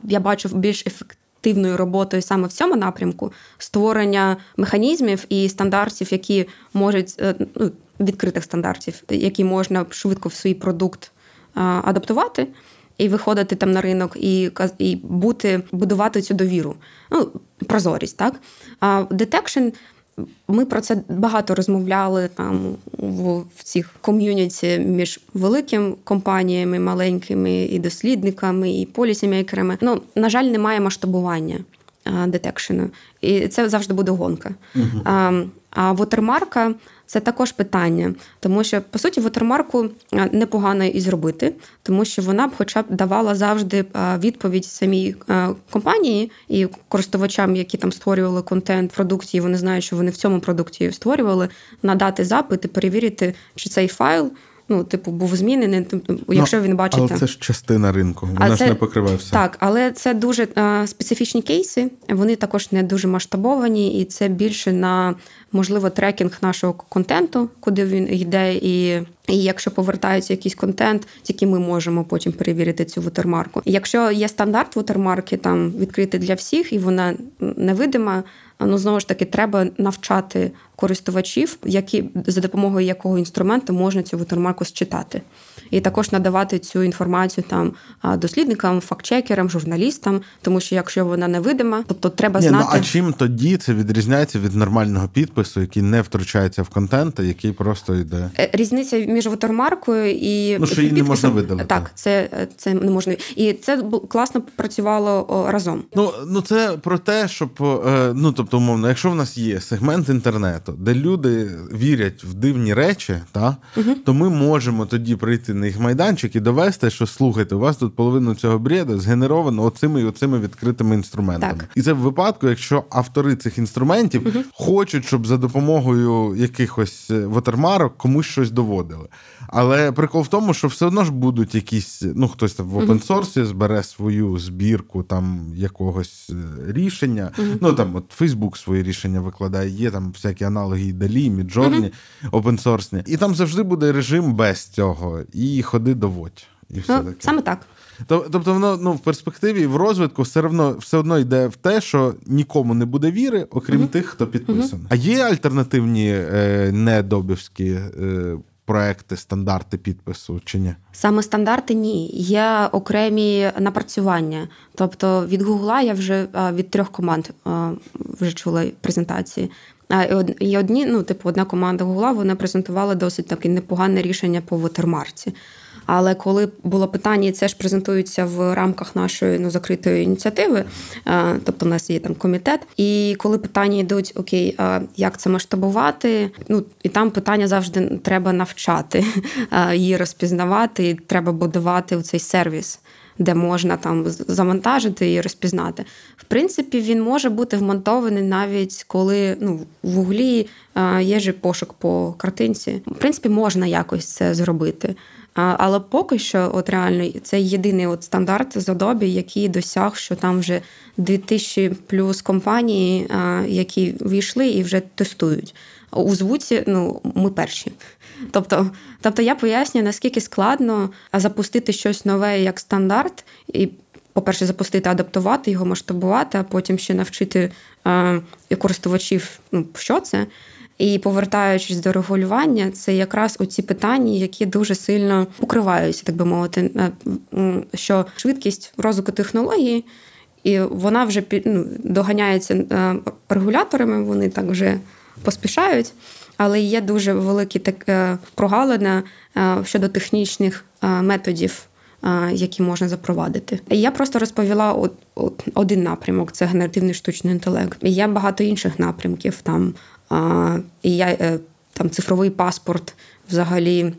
я бачу більш ефективно активною роботою саме в цьому напрямку створення механізмів і стандартів, які можуть е, ну, відкритих стандартів, які можна швидко в свій продукт адаптувати. І виходити там на ринок, і і бути, будувати цю довіру. Ну, Прозорість, так? А Detection ми про це багато розмовляли там в, в цих ком'юніті між великими компаніями, маленькими і дослідниками, і полісімейкерами. Ну, на жаль, немає масштабування детекшену. І це завжди буде гонка. Uh-huh. А, а вотермарка це також питання, тому що по суті вотермарку непогано і зробити, тому що вона б, хоча б давала завжди відповідь самій компанії і користувачам, які там створювали контент продукції, вони знають, що вони в цьому продукті створювали, надати запит і перевірити, чи цей файл ну, типу, був змінений. Тобто, якщо ну, він бачить. Але це ж частина ринку, вона а ж не покриває все. Так, але це дуже а, специфічні кейси, вони також не дуже масштабовані, і це більше на можливо трекінг нашого контенту, куди він йде, і і якщо повертається якийсь контент, тільки ми можемо потім перевірити цю вутермарку. Якщо є стандарт вутермарки, там відкритий для всіх, і вона невидима. Ну знову ж таки, треба навчати користувачів, які за допомогою якого інструменту можна цю вутермарку считати і також надавати цю інформацію там дослідникам, фактчекерам, журналістам, тому що якщо вона невидима, тобто треба Ні, знати. Ну, а чим тоді це відрізняється від нормального підпису, який не втручається в контент, а який просто йде? Е, різниця між вотермаркою і ну, що її не можна видалити. Так, це це не можна і це класно працювало разом. Ну ну це про те, щоб е, ну тобто, умовно, якщо в нас є сегмент інтернету, де люди вірять в дивні речі, та угу. то ми можемо тоді прийти на їх майданчик і довести, що слухайте, у вас тут половину цього бреду згенеровано оцими і оцими відкритими інструментами. Так. І це в випадку, якщо автори цих інструментів угу. хочуть, щоб за допомогою якихось е, вотермарок комусь щось доводили. Але прикол в тому, що все одно ж будуть якісь, ну хтось там в опенсорсі збере свою збірку там якогось е, рішення. Ну там от Фейсбук свої рішення викладає, є там всякі аналоги і DALL-E, Midjourney, опенсорсні. І там завжди буде режим без цього. І ходи доводь. І все ну, таке. Саме так. Тобто воно ну, в перспективі в розвитку все одно все одно йде в те, що нікому не буде віри, окрім uh-huh. тих, хто підписаний. Uh-huh. А є альтернативні е, не адобівські е, проекти, стандарти підпису чи ні? Саме стандарти ні. Є окремі напрацювання. Тобто від Гугла я вже від трьох команд вже чула презентації. І одні, ну, типу, одна команда Гугла вона презентувала досить таке непогане рішення по вотермарці. Але коли було питання, і це ж презентується в рамках нашої ну, закритої ініціативи, тобто в нас є там комітет. І коли питання йдуть, окей, як це масштабувати? Ну і там питання завжди треба навчати (laughs) її розпізнавати, і треба будувати цей сервіс. Де можна там завантажити і розпізнати. В принципі, він може бути вмонтований навіть коли ну, в углі є же пошук по картинці. В принципі, можна якось це зробити. Але поки що, от реально, це єдиний от стандарт з Adobe, який досяг, що там вже 2000 плюс компанії, які війшли і вже тестують. У звуці ну, ми перші. Тобто, тобто я пояснюю, наскільки складно запустити щось нове як стандарт, і, по-перше, запустити, адаптувати його, масштабувати, а потім ще навчити е, користувачів, ну, що це. І повертаючись до регулювання, це якраз оці питання, які дуже сильно покриваються, так би мовити, що швидкість розвитку технології, і вона вже ну, доганяється регуляторами, вони так вже поспішають. Але є дуже великі так е, прогалини е, щодо технічних методів, які можна запровадити. Я просто розповіла от, от один напрямок це генеративний штучний інтелект. Є багато інших напрямків там і я е, там цифровий паспорт, взагалі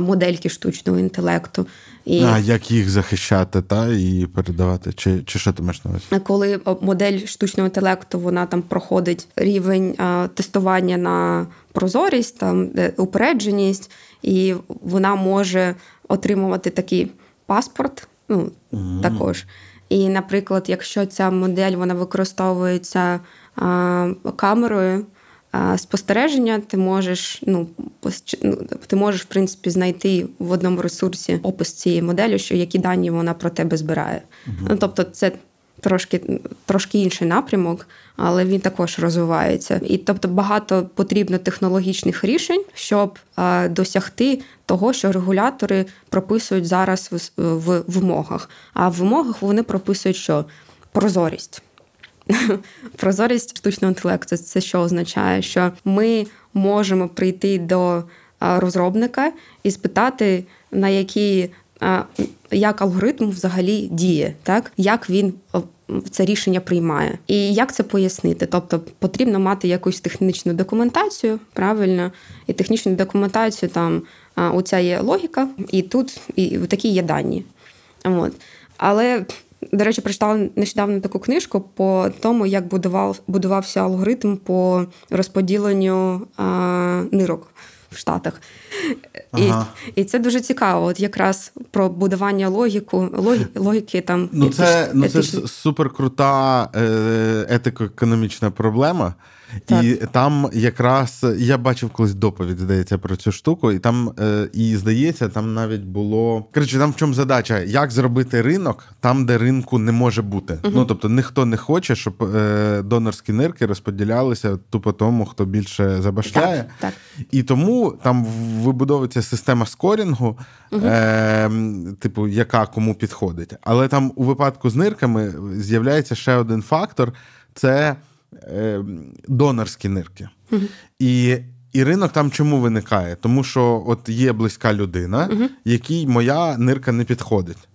модельки штучного інтелекту. І а як їх захищати та і передавати? Чи чи що ти маєш на увазі? Коли модель штучного інтелекту вона там проходить рівень а, тестування на прозорість, там упередженість, і вона може отримувати такий паспорт, ну mm-hmm. також. І, наприклад, якщо ця модель вона використовується а, камерою спостереження, ти можеш ну, ну, ти можеш в принципі знайти в одному ресурсі опис цієї моделі, що які дані вона про тебе збирає. Угу. Ну, Тобто, це трошки трошки інший напрямок, але він також розвивається. І тобто багато потрібно технологічних рішень, щоб а, досягти того, що регулятори прописують зараз в, в вимогах. А в вимогах вони прописують, що прозорість. (laughs) Прозорість штучного інтелекту це що означає, що ми можемо прийти до розробника і спитати, на які як алгоритм взагалі діє, так як він це рішення приймає, і як це пояснити? Тобто потрібно мати якусь технічну документацію, правильно, і технічну документацію там оця є логіка, і тут і такі є дані. От. Але до речі, прочитала нещодавно таку книжку по тому, як будував, будувався алгоритм по розподіленню а, нирок в Штатах. Ага. І і це дуже цікаво. От якраз про будування логіку, логі, логіки там. Ну, це ну, це суперкрута е, етико-економічна проблема. Так. І там якраз я бачив колись доповідь, здається, про цю штуку, і там е, і здається, там навіть було коротше, там в чому задача, як зробити ринок там, де ринку не може бути. Угу. Ну тобто ніхто не хоче, щоб е, донорські нирки розподілялися тупо тому, хто більше забашляє. Так, так. І тому там вибудовується система скорінгу, угу. е, типу, яка кому підходить. Але там у випадку з нирками з'являється ще один фактор: це. Е, донорські нирки. Угу. І і ринок там чому виникає? Тому що от є близька людина, якій моя нирка не підходить.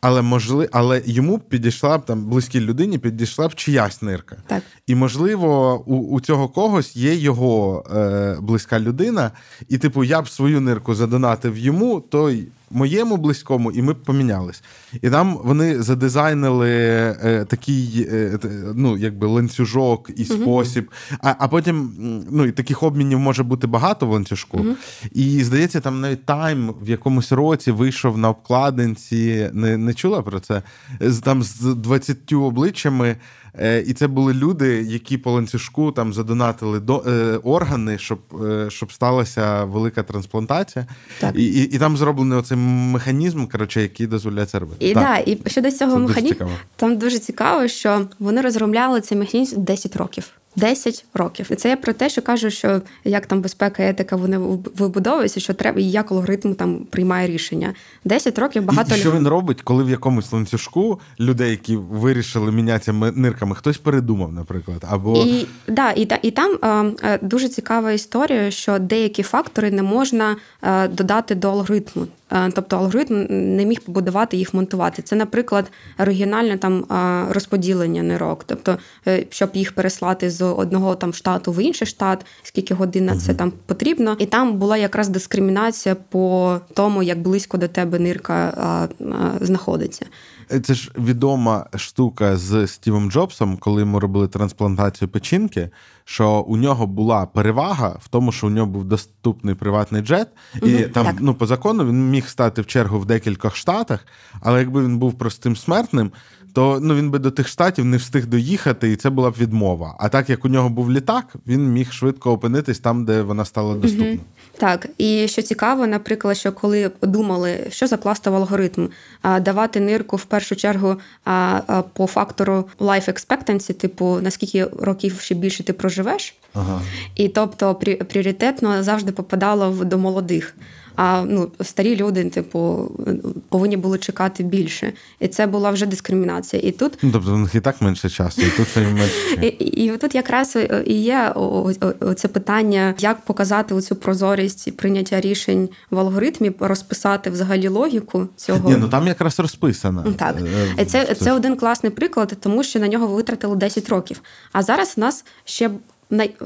Але можли, але йому підійшла б там близькій людині, підійшла б чиясь нирка. Так. І можливо, у у цього когось є його е, близька людина, і типу я б свою нирку задонатив йому, то моєму близькому, і ми б помінялись. І там вони задизайнили е, такий е, ну, якби ланцюжок і спосіб. А а потім ну, і таких обмінів може бути багато в ланцюжку. І здається, там навіть тайм в якомусь році вийшов на обкладинці. Не не чула про це? Там з 20 обличчями. Е, і це були люди, які по ланцюжку там задонатили до е, органи, щоб е, щоб сталася велика трансплантація. Так. І, і і, там зроблений оцей механізм, коротше, який дозволяє це робити. І так, да, і щодо цього механізму, там дуже цікаво, що вони розробляли цей механізм 10 років. 10 років. І це я про те, що кажу, що як там безпека і етика вони вибудовуються, що треба, і як алгоритм там приймає рішення. 10 років багато І Що він робить, коли в якомусь ланцюжку людей, які вирішили мінятися нирками, хтось передумав, наприклад. або... І да, і, та і там е, дуже цікава історія, що деякі фактори не можна е, додати до алгоритму. Е, тобто алгоритм не міг побудувати їх монтувати. Це, наприклад, оригінальне там е, розподілення нирок, тобто, е, щоб їх переслати з одного там штату в інший штат, скільки годин на це там потрібно, і там була якраз дискримінація по тому, як близько до тебе нирка знаходиться. Це ж відома штука з Стівом Джобсом, коли йому робили трансплантацію печінки. Що у нього була перевага в тому, що у нього був доступний приватний джет, і mm там так. ну по закону він міг стати в чергу в декількох штатах, але якби він був простим смертним, то ну він би до тих штатів не встиг доїхати, і це була б відмова. А так як у нього був літак, він міг швидко опинитись там, де вона стала доступна. Так, і що цікаво, наприклад, що коли думали, що закласти в алгоритм, давати нирку в першу чергу по фактору life expectancy, типу наскільки років ще більше ти проживеш, ага. і тобто пріоритетно завжди попадало до молодих. А ну старі люди, типу, повинні були чекати більше, і це була вже дискримінація. І тут ну, тобто у них і так менше часу, і тут менше. (laughs) І, тут якраз і є це питання, як показати оцю прозорість і прийняття рішень в алгоритмі, розписати взагалі логіку цього. Ні, ну там якраз розписано. Так, е, це, це один класний приклад, тому що на нього витратили 10 років. А зараз у нас ще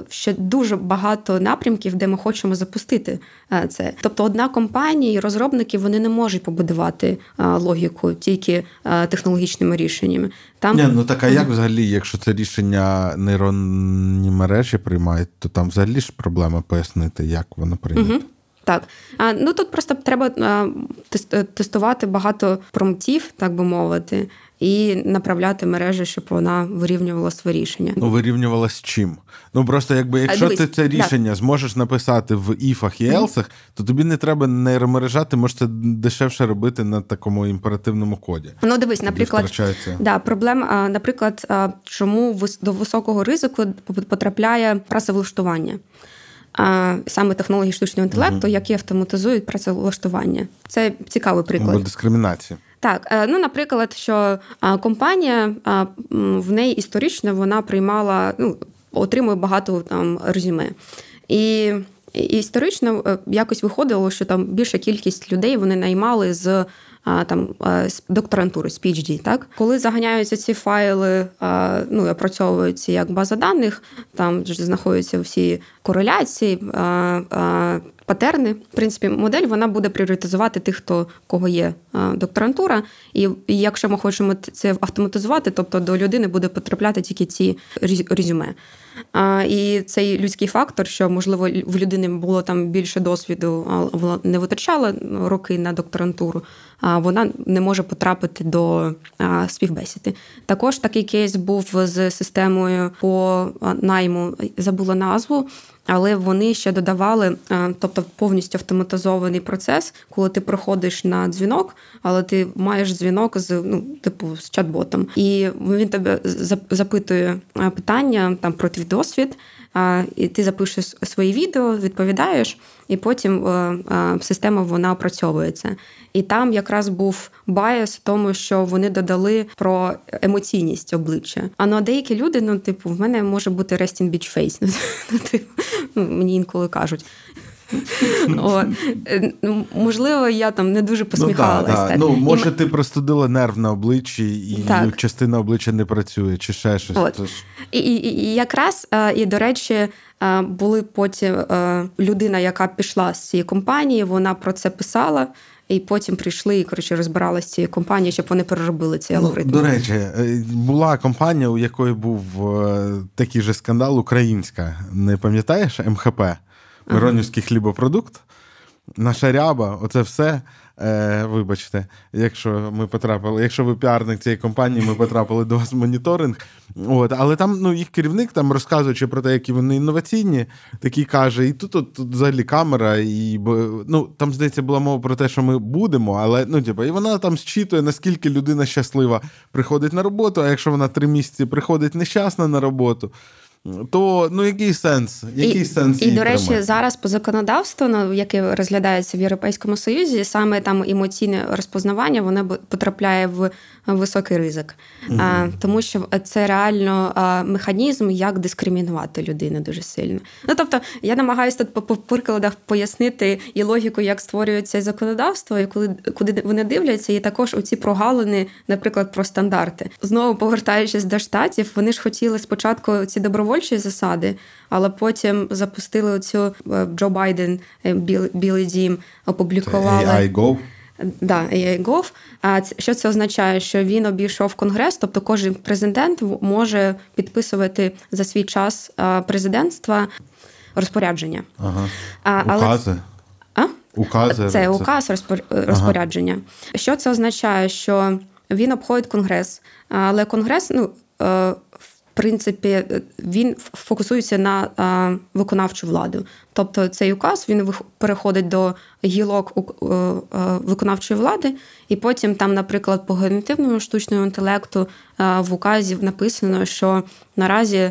ще дуже багато напрямків, де ми хочемо запустити е, це. Тобто, одна компанія і розробники вони не можуть побудувати е, логіку тільки е, технологічними рішеннями. Там Ні, ну так а як взагалі, якщо це рішення нейронні мережі приймають, то там взагалі ж проблема пояснити, як воно прийнято. Угу. Так, ну тут просто треба тестувати багато промптів, так би мовити, і направляти мережі, щоб вона вирівнювала своє рішення. Ну, вирівнювала з чим? Ну просто якби якщо Дивись, ти це рішення так. зможеш написати в іфах і елсах, то тобі не треба нейромережа, ти можеш це дешевше робити на такому імперативному коді. Ну, дивись, наприклад, да, проблема, наприклад, чому до високого ризику потрапляє працевлаштування. Саме технології штучного інтелекту, uh які автоматизують працевлаштування. Це цікавий приклад. Або дискримінація. Так, е, ну, наприклад, що компанія в неї історично вона приймала, ну, отримує багато там резюме. І історично е, якось виходило, що там більша кількість людей вони наймали з там докторантури, з PhD, так коли заганяються ці файли, ну опрацьовуються як база даних, там знаходяться всі кореляції. Патерни, в принципі, модель вона буде пріоритизувати тих, хто кого є докторантура, і, і якщо ми хочемо це автоматизувати, тобто до людини буде потрапляти тільки ці резюме. І цей людський фактор, що можливо в людини було там більше досвіду, а не витрачала роки на докторантуру, вона не може потрапити до співбесіди. Також такий кейс був з системою по найму, забула назву але вони ще додавали, тобто повністю автоматизований процес, коли ти проходиш на дзвінок, але ти маєш дзвінок з ну, типу з чат-ботом, і він тебе запитує питання там про твій досвід і ти запишеш свої відео, відповідаєш, і потім е, е, система вона опрацьовується. І там якраз був bias в тому, що вони додали про емоційність обличчя. А ну а деякі люди, ну типу, в мене може бути resting bitch face. (laughs) Ну, типу, ну, мені інколи кажуть. Е, ну, Можливо, я там не дуже посміхалася. Ну, да, да. ну Може, і... ти простудила нерв на обличчі, і так. частина обличчя не працює, чи ще щось. От. Тож... І, і, і якраз, е, і до речі, е, були потім людина, яка пішла з цієї компанії, вона про це писала. І потім прийшли і коротше розбиралися з цією компанією, щоб вони переробили цей алгоритм. Ну, До речі, була компанія, у якої був такий же скандал українська. Не пам'ятаєш МХП? Миронівський хлібопродукт, наша ряба, оце все. Е, Вибачте, якщо ми потрапили, якщо ви піарник цієї компанії, ми потрапили до вас в моніторинг. От, Але там ну, їх керівник, там розказуючи про те, які вони інноваційні, такий каже: і тут от, тут взагалі камера, і ну, там, здається, була мова про те, що ми будемо, але ну, типу, і вона там зчитує, наскільки людина щаслива приходить на роботу, а якщо вона три місяці приходить нещасна на роботу то ну який сенс? Який і, сенс? І, до речі, тримати? зараз по законодавству, ну, яке розглядається в Європейському Союзі, саме там емоційне розпознавання воно потрапляє в високий ризик, угу. а, тому що це реально а, механізм, як дискримінувати людину дуже сильно. Ну тобто, я намагаюся тут по прикладах пояснити і логіку, як створюється законодавство, і коли куди вони дивляться, і також оці прогалини, наприклад, про стандарти. Знову повертаючись до штатів, вони ж хотіли спочатку ці добровольчі засади, але потім запустили оцю е, Джо Байден, е, Білий Дім, опублікували. Да, AI.gov. А що це означає? Що він обійшов конгрес, тобто кожен президент може підписувати за свій час президентства розпорядження. Ага. А, Укази? А? Укази. Це указ розпорядження. Ага. Що це означає? Що він обходить конгрес, але конгрес, ну е, принципі він фокусується на виконавчу владу. Тобто цей указ він переходить до гілок е, е, виконавчої влади, і потім там, наприклад, по генетивному штучному інтелекту е, в указі написано, що наразі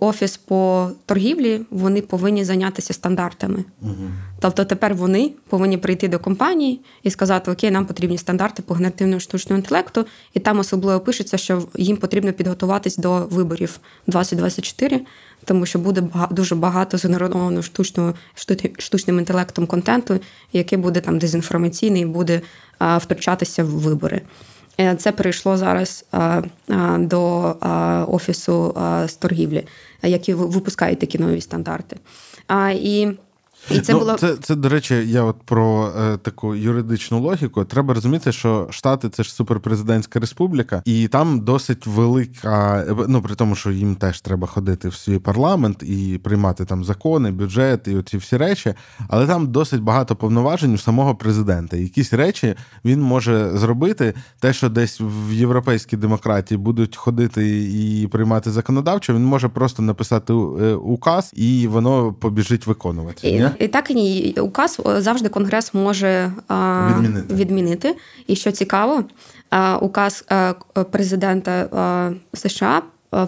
офіс по торгівлі вони повинні зайнятися стандартами. Угу. Тобто тепер вони повинні прийти до компанії і сказати, окей, нам потрібні стандарти по генеративному штучному інтелекту, і там особливо пишеться, що їм потрібно підготуватись до виборів 2024, тому що буде дуже багато згенерованого штучного штучним інтелектом контенту, який буде там дезінформаційний буде втручатися в вибори. Е, це перейшло зараз до офісу з торгівлі, які випускають такі нові стандарти. І і це ну, було це, це, до речі, я от про е, таку юридичну логіку. Треба розуміти, що Штати це ж суперпрезидентська республіка, і там досить велика. Ну при тому, що їм теж треба ходити в свій парламент і приймати там закони, бюджет і оці всі речі. Але там досить багато повноважень у самого президента. Якісь речі він може зробити. Те, що десь в європейській демократії будуть ходити і приймати законодавчо, він може просто написати е, указ, і воно побіжить виконувати. І так і ні. Указ е, завжди конгрес може відмінити. відмінити. І що цікаво, указ е, президента е, США.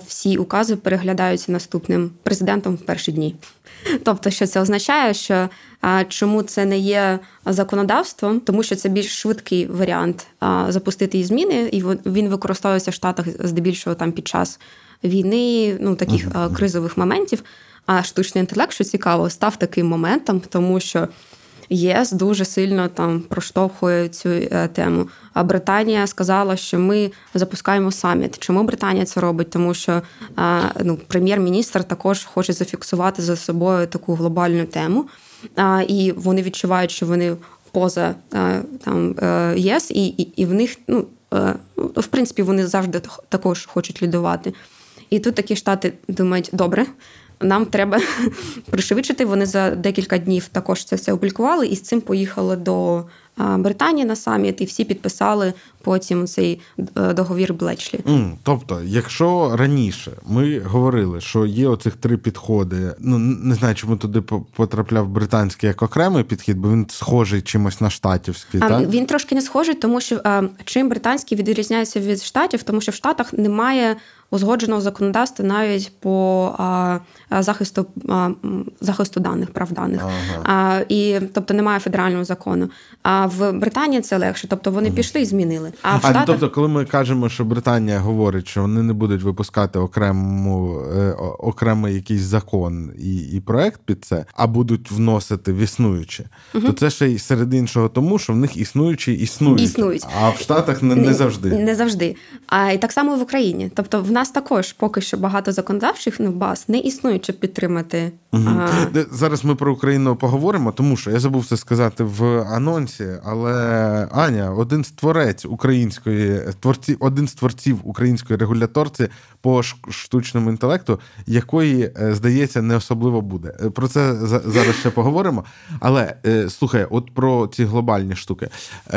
Всі укази переглядаються наступним президентом в перші дні. Тобто, що це означає, що чому це не є законодавством, тому що це більш швидкий варіант запустити зміни, і він використовується в Штатах здебільшого там під час війни, ну таких кризових моментів. А штучний інтелект, що цікаво, став таким моментом, тому що ЄС дуже сильно там проштовхує цю е, тему. А Британія сказала, що ми запускаємо саміт. Чому Британія це робить? Тому що ну, прем'єр-міністр також хоче зафіксувати за собою таку глобальну тему, і вони відчувають, що вони поза там е, ЄС, і, і, і в них ну. Е, в принципі, вони завжди також хочуть лідувати. І тут такі штати думають, добре. Нам треба (laughs) пришвидшити. Вони за декілька днів також це все опублікували, і з цим поїхали до Британії на саміт, і всі підписали потім цей е, договір Блечлі. Mm, тобто, якщо раніше ми говорили, що є оцих три підходи, ну не знаю, чому туди потрапляв британський як окремий підхід, бо він схожий чимось на штатівський. А, так? Він трошки не схожий, тому що а, чим британський відрізняється від штатів, тому що в Штатах немає узгодженого законодавства навіть по а, захисту а, захисту даних, прав даних. Ага. А, І тобто немає федерального закону. А в Британії це легше, тобто вони ага. пішли і змінили. А в Штатах... тобто, коли ми кажемо, що Британія говорить, що вони не будуть випускати окрему е, окремий якийсь закон і і проект під це, а будуть вносити в існуюче, ага. то це ще й серед іншого тому, що в них існуючі існують, існують. а в Штатах не, не завжди. Не завжди. А і так само в Україні. Тобто в нас також поки що багато законодавчих ну, баз не існує, щоб підтримати. Угу. А... Зараз ми про Україну поговоримо, тому що я забув це сказати в анонсі, але Аня, один з творець української творці, один з творців української регуляторці по штучному інтелекту, якої, е, здається, не особливо буде. Е, про це зараз ще поговоримо. Але е, слухай, от про ці глобальні штуки.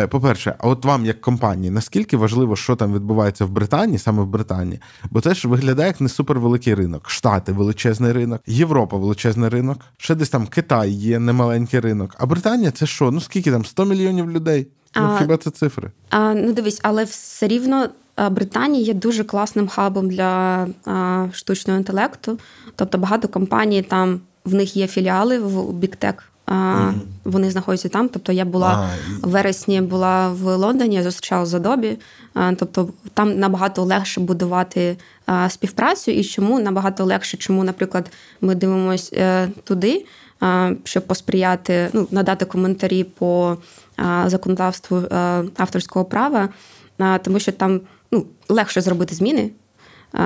По-перше, а от вам, як компанії, наскільки важливо, що там відбувається в Британії, саме в Британії? Бо це ж виглядає як не супервеликий ринок. Штати величезний ринок, Європа величезний ринок, ще десь там Китай є немаленький ринок. А Британія це що? Ну скільки там? 100 мільйонів людей? Ну, а, Хіба це цифри? А, Ну дивись, але все рівно Британія є дуже класним хабом для а, штучного інтелекту. Тобто багато компаній там в них є філіали в Біктек. Mm-hmm. Вони знаходяться там. Тобто я була ah. в вересні була в Лондоні, я зустрічала з Adobe. Тобто там набагато легше будувати співпрацю. І чому набагато легше, чому, наприклад, ми дивимося е, туди, щоб посприяти, ну, надати коментарі по законодавству е, авторського права, тому що там ну, легше зробити зміни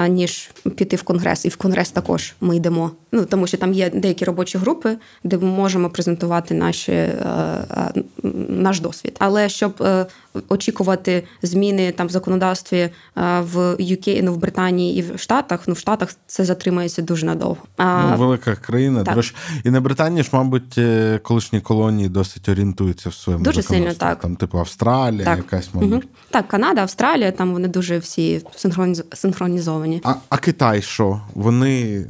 ніж піти в конгрес, і в конгрес також ми йдемо. Ну тому що там є деякі робочі групи, де ми можемо презентувати наші, е, е, наш досвід. Але щоб е, очікувати зміни там в законодавстві в UK, ну в Британії і в Штатах, ну в Штатах це затримається дуже надовго. Ну, велика країна. Так. І на Британії ж, мабуть, колишні колонії досить орієнтуються в своєму дуже сильно так. Там, типу Австралія, так. якась мабуть. Угу. Так, Канада, Австралія, там вони дуже всі синхронізовані зоновані. А а Китай що? Вони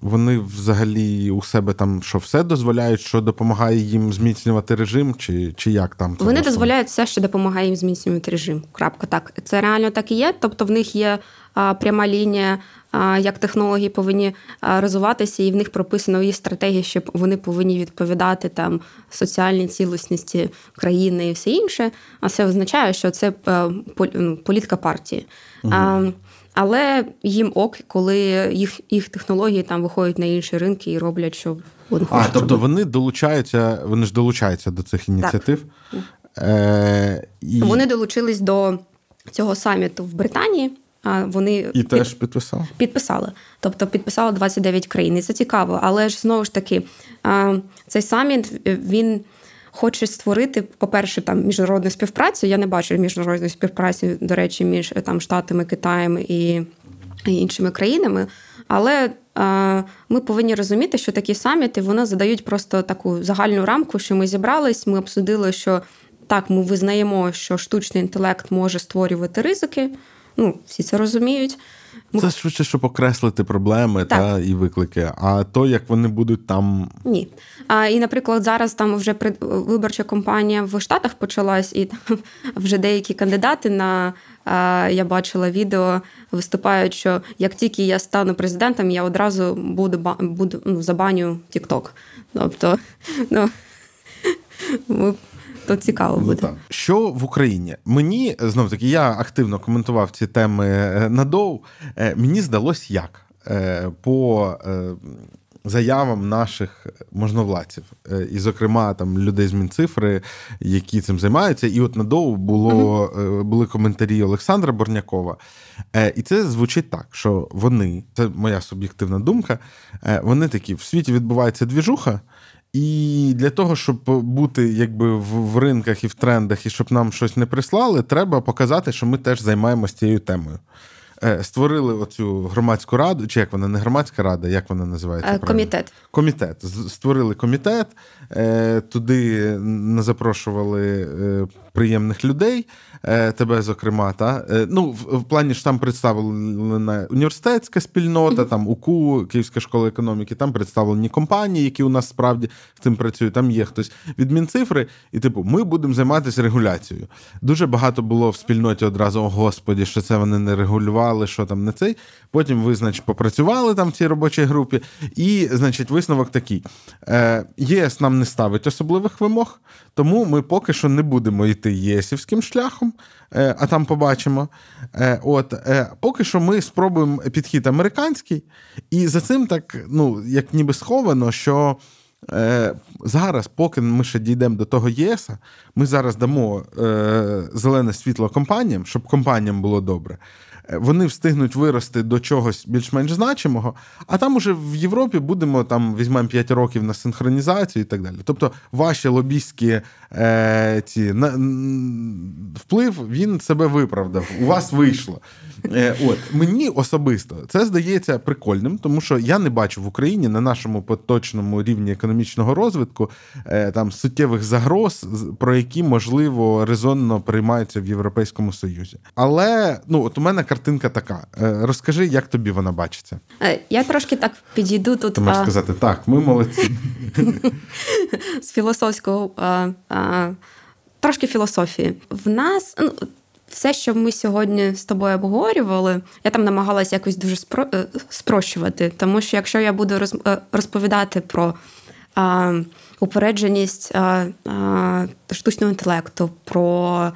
вони взагалі у себе там що все дозволяють, що допомагає їм зміцнювати режим, чи чи як там вони дозволяють все, що допомагає їм зміцнювати режим. Крапка так. Це реально так і є. Тобто в них є а, пряма лінія, а, як технології повинні а, розвиватися, і в них прописано їх стратегії, що вони повинні відповідати там соціальній цілісності країни і все інше. А це означає, що це е, ну, політика партії. Угу. Але їм ок, коли їх їх технології там виходять на інші ринки і роблять, що вони хочуть. А, тобто вони долучаються, вони ж долучаються до цих ініціатив. Е, і... Вони долучились до цього саміту в Британії. А вони і під... теж підписали? Підписали. Тобто підписало 29 країн. І Це цікаво. Але ж знову ж таки, цей саміт він хоче створити, по-перше, там міжнародну співпрацю. Я не бачу міжнародної співпраці, до речі, між там Штатами, Китаєм і іншими країнами. Але е, ми повинні розуміти, що такі саміти вони задають просто таку загальну рамку, що ми зібрались, ми обсудили, що так, ми визнаємо, що штучний інтелект може створювати ризики. Ну, всі це розуміють. Це швидше, щоб окреслити проблеми так. та і виклики. А то як вони будуть там ні. А і, наприклад, зараз там вже виборча кампанія в Штатах почалась, і там (laughs) вже деякі кандидати на я бачила відео, виступають, що як тільки я стану президентом, я одразу буду буду ну, забаню TikTok. Тобто, ну (laughs) ми то цікаво ну, буде. Ну, Що в Україні? Мені знов таки я активно коментував ці теми е, на доу. Е, мені здалось як е, по заявам наших можновладців, і, зокрема, там людей з Мінцифри, які цим займаються. І от на доу було uh були коментарі Олександра Борнякова. І це звучить так, що вони, це моя суб'єктивна думка. Вони такі в світі відбувається двіжуха. І для того, щоб бути якби в ринках і в трендах, і щоб нам щось не прислали, треба показати, що ми теж займаємося цією темою. е, створили оцю громадську раду, чи як вона не громадська рада, як вона називається? Комітет. Комітет. Створили комітет, туди не запрошували приємних людей, тебе, зокрема, та ну в плані ж там представлена університетська спільнота, там УКУ, Київська школа економіки, там представлені компанії, які у нас справді з цим працюють. Там є хтось від Мінцифри, і типу, ми будемо займатися регуляцією. Дуже багато було в спільноті одразу, о господі, що це вони не регулювали, що там не цей. Потім ви, значить, попрацювали там в цій робочій групі, і, значить, висновок такий: Е, ЄС нам не ставить особливих вимог, тому ми поки що не будемо йти єсівським шляхом, е, а там побачимо. Е, от, е, Поки що ми спробуємо підхід американський, і за цим так, ну, як ніби сховано, що. Зараз, поки ми ще дійдемо до того ЄС, ми зараз дамо е, зелене світло компаніям, щоб компаніям було добре. Е, вони встигнуть вирости до чогось більш-менш значимого, а там уже в Європі будемо там візьмемо 5 років на синхронізацію і так далі. Тобто, ваші лобійські е, ці на, вплив він себе виправдав. У вас вийшло. Е, От мені особисто це здається прикольним, тому що я не бачу в Україні на нашому поточному рівні економічного розвитку е, там суттєвих загроз, про які можливо резонно приймаються в Європейському Союзі. Але ну от у мене картинка така. Е, розкажи, як тобі вона бачиться? Е, я трошки так підійду тут. Ти можеш сказати, так, ми молодці. (laughs) З філософського трошки філософії. В нас ну, все, що ми сьогодні з тобою обговорювали, я там намагалася якось дуже спро... Е, спрощувати. Тому що якщо я буду розповідати про а, упередженість а, а, штучного інтелекту, про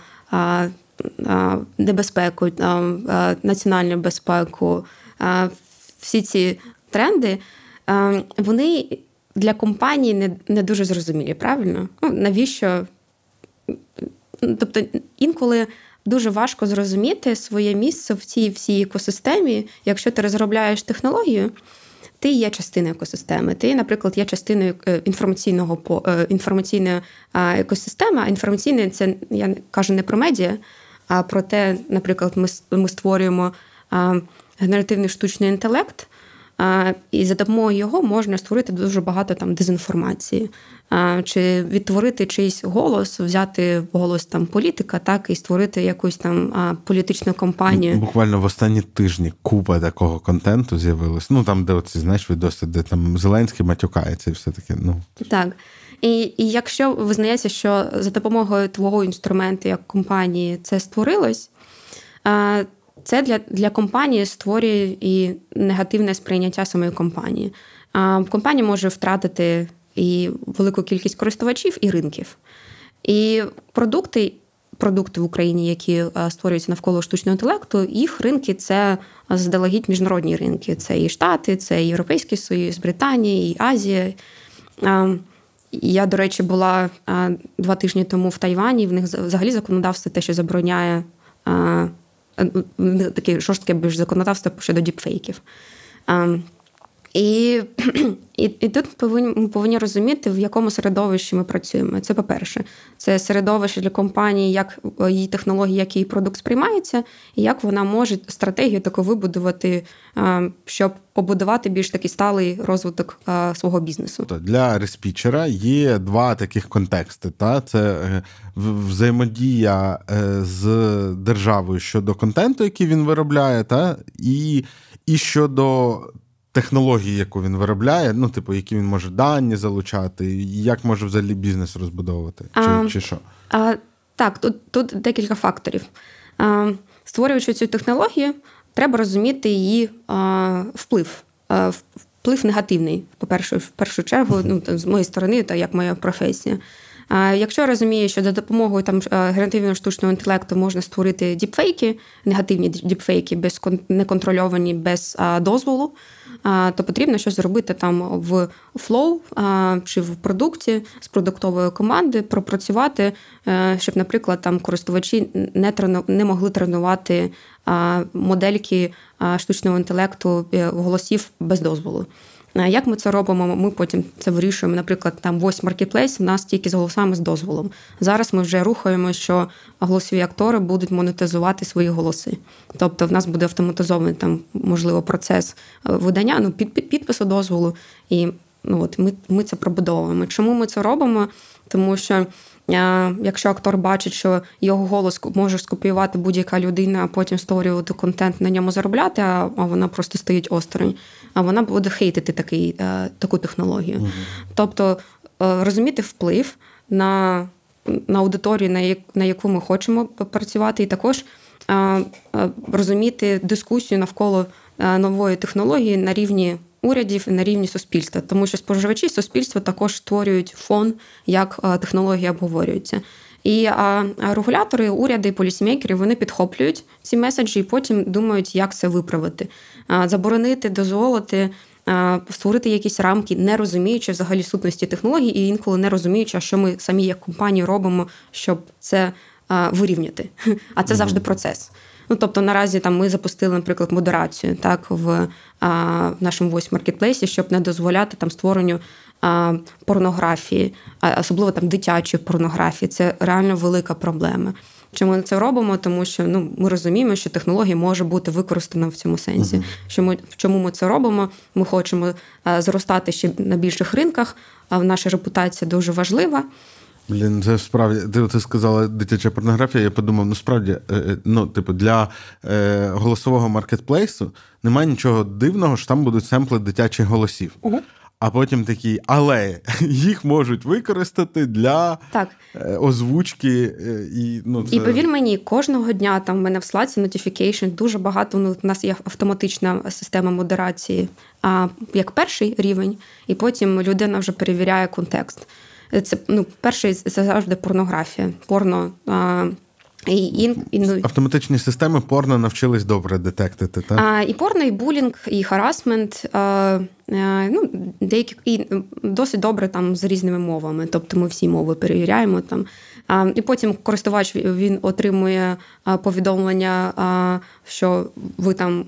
небезпеку, національну безпеку, всі ці тренди, вони для компанії не дуже зрозумілі, правильно? Ну, Навіщо? Тобто інколи дуже важко зрозуміти своє місце в цій всій екосистемі, якщо ти розробляєш технологію. Ти є частиною екосистеми. Ти, наприклад, є частиною е, інформаційного е, інформаційної екосистеми. А інформаційне це я кажу не про медіа, а про те, наприклад, ми ми створюємо генеративний штучний інтелект, і за допомогою його можна створити дуже багато там дезінформації, чи відтворити чийсь голос, взяти голос там політика, так і створити якусь там політичну кампанію. Буквально в останні тижні купа такого контенту з'явилось. Ну там, де оці знаєш відоси, де там Зеленський матюкається, і все таке. Ну так. І і якщо визнається, що за допомогою твого інструменту як компанії це створилось, це для для компанії створює і негативне сприйняття самої компанії. Компанія може втратити і велику кількість користувачів і ринків. І продукти. Продукти в Україні, які створюються навколо штучного інтелекту, їх ринки це заздалегідь міжнародні ринки. Це і Штати, це і Європейський Союз, Британія, і Азія. Я, до речі, була два тижні тому в Тайвані. В них взагалі законодавство те, що забороняє таке жорстке більш законодавство щодо діпфейків. І (clears throat) і, і тут повинні, ми повинні розуміти, в якому середовищі ми працюємо. Це по-перше, це середовище для компанії, як її технології, як її продукт сприймається, і як вона може стратегію таку вибудувати, щоб побудувати більш такий сталий розвиток свого бізнесу. Для респічера є два таких контексти: Та це е, взаємодія е, з державою щодо контенту, який він виробляє, та і, і щодо технології, яку він виробляє, ну, типу, які він може дані залучати, і як може взагалі бізнес розбудовувати? Чи а, чи що? А, Так, тут тут декілька факторів. А, Створюючи цю технологію, треба розуміти її а, вплив. А, Вплив негативний, по-перше, в першу чергу, ну, з моєї сторони, та як моя професія. Якщо я розумію, що за допомогою там генеративного штучного інтелекту можна створити діпфейки, негативні діпфейки, без неконтрольовані без дозволу, то потрібно щось зробити там в flow чи в продукті з продуктової команди, пропрацювати, е, щоб, наприклад, там користувачі не трену, не могли тренувати модельки штучного інтелекту е, голосів без дозволу. Як ми це робимо? Ми потім це вирішуємо. Наприклад, там Voice Marketplace у нас тільки з голосами з дозволом. Зараз ми вже рухаємо, що голосові актори будуть монетизувати свої голоси. Тобто, в нас буде автоматизований там, можливо, процес е, видання, ну під, під підпису дозволу, і ну от ми, ми це пробудовуємо. Чому ми це робимо? Тому що. Якщо актор бачить, що його голос може скопіювати будь-яка людина, а потім створювати контент на ньому заробляти, а вона просто стоїть осторонь, вона буде хейтити такий, е, таку технологію. Угу. Тобто е, розуміти вплив на на аудиторію, на на яку ми хочемо працювати, і також е, розуміти дискусію навколо нової технології на рівні урядів і на рівні суспільства, тому що споживачі суспільства також створюють фон, як технології обговорюються. І а, регулятори, уряди, полісімейкери вони підхоплюють ці меседжі і потім думають, як це виправити, заборонити, дозволити, створити якісь рамки, не розуміючи взагалі сутності технологій, і інколи не розуміючи, що ми самі як компанії робимо, щоб це вирівняти. (laughs) А це завжди процес. Ну тобто наразі там ми запустили, наприклад, модерацію так в, а, в нашому Voice Marketplace, щоб не дозволяти там створенню а, порнографії, а особливо там дитячої порнографії. Це реально велика проблема. Чому ми це робимо? Тому що ну ми розуміємо, що технологія може бути використана в цьому сенсі. Uh-huh. Що ми чому ми це робимо? Ми хочемо а, зростати ще на більших ринках. А наша репутація дуже важлива. Блін, це справді ти, ти сказала дитяча порнографія. Я подумав, ну справді, е, е, ну, типу, для е, голосового маркетплейсу немає нічого дивного, що там будуть семпли дитячих голосів. Угу. А потім такі, але (laughs) їх можуть використати для так. Е, озвучки. І ну, це... і повір мені, кожного дня там в мене в слаці notification дуже багато. Ну, У нас є автоматична система модерації, а як перший рівень, і потім людина вже перевіряє контекст. Це ну, перший це завжди порнографія. Порно. А, і, і, і, ну, Автоматичні системи порно навчились добре детектити. так? А, І порно, і булінг, і харасмент. А, а, ну, деякі і досить добре там з різними мовами. Тобто ми всі мови перевіряємо там. А, І потім користувач він отримує повідомлення, що ви там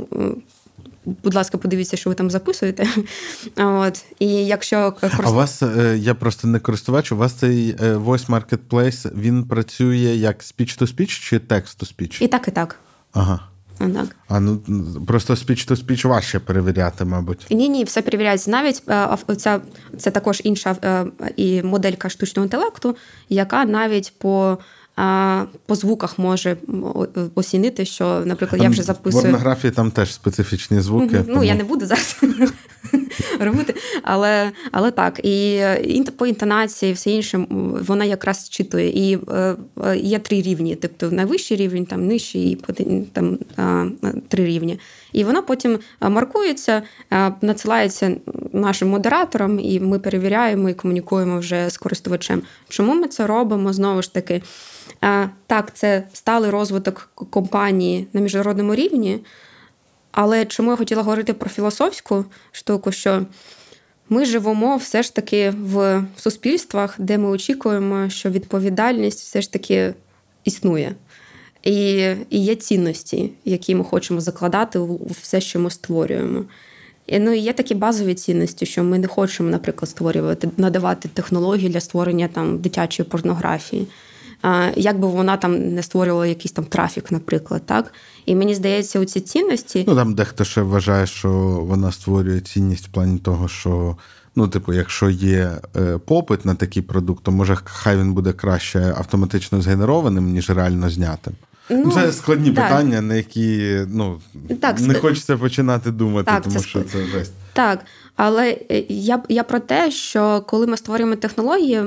будь ласка, подивіться, що ви там записуєте. (laughs) От і якщо А у вас е, я просто не користувач, у вас цей е, Voice Marketplace, він працює як speech-to-speech чи text-to-speech? І так, і так. Ага. Так. А ну просто speech-to-speech важче перевіряти, мабуть. Ні, ні, все перевіряється. Навіть ця це також інша е, і моделька штучного інтелекту, яка навіть по по звуках може оцінити, що, наприклад, я вже записую. В порнографії там теж специфічні звуки. Ну, тому... я не буду зараз (laughs) робити, але але так. І по інтонації, все інше, вона якраз читує. І е, є три рівні: тобто найвищий рівень, там нижчий, і там три рівні. І вона потім маркується, надсилається нашим модераторам, і ми перевіряємо і комунікуємо вже з користувачем. Чому ми це робимо? Знову ж таки. Так, це сталий розвиток компанії на міжнародному рівні. Але чому я хотіла говорити про філософську штуку, що ми живемо все ж таки в суспільствах, де ми очікуємо, що відповідальність все ж таки існує. І і є цінності, які ми хочемо закладати у все, що ми створюємо. І, ну, і Є такі базові цінності, що ми не хочемо, наприклад, створювати, надавати технології для створення там дитячої порнографії як би вона там не створювала якийсь там трафік, наприклад, так. І мені здається, оці цінності. Ну там дехто ще вважає, що вона створює цінність в плані того, що. Ну, типу, якщо є е, попит на такий продукт, то може хай він буде краще автоматично згенерованим, ніж реально знятим. Ну, Це складні так. питання, на які ну, так, не хочеться починати думати, так, тому це що це жесть. Так. Але е, я я про те, що коли ми створюємо технології,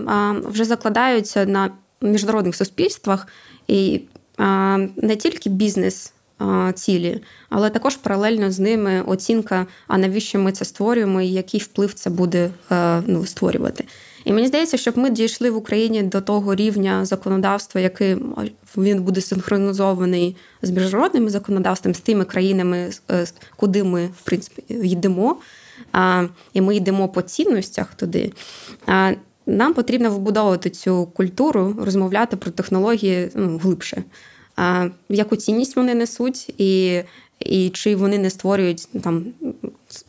вже закладаються на міжнародних суспільствах і не тільки бізнес. Цілі, але також паралельно з ними оцінка, а навіщо ми це створюємо, і який вплив це буде е, ну, створювати. І мені здається, щоб ми дійшли в Україні до того рівня законодавства, який він буде синхронізований з міжнародним законодавством, з тими країнами, е, куди ми в принципі йдемо. І ми йдемо по цінностях туди. Нам потрібно вбудовувати цю культуру, розмовляти про технології ну, глибше. А, Яку цінність вони несуть, і і чи вони не створюють там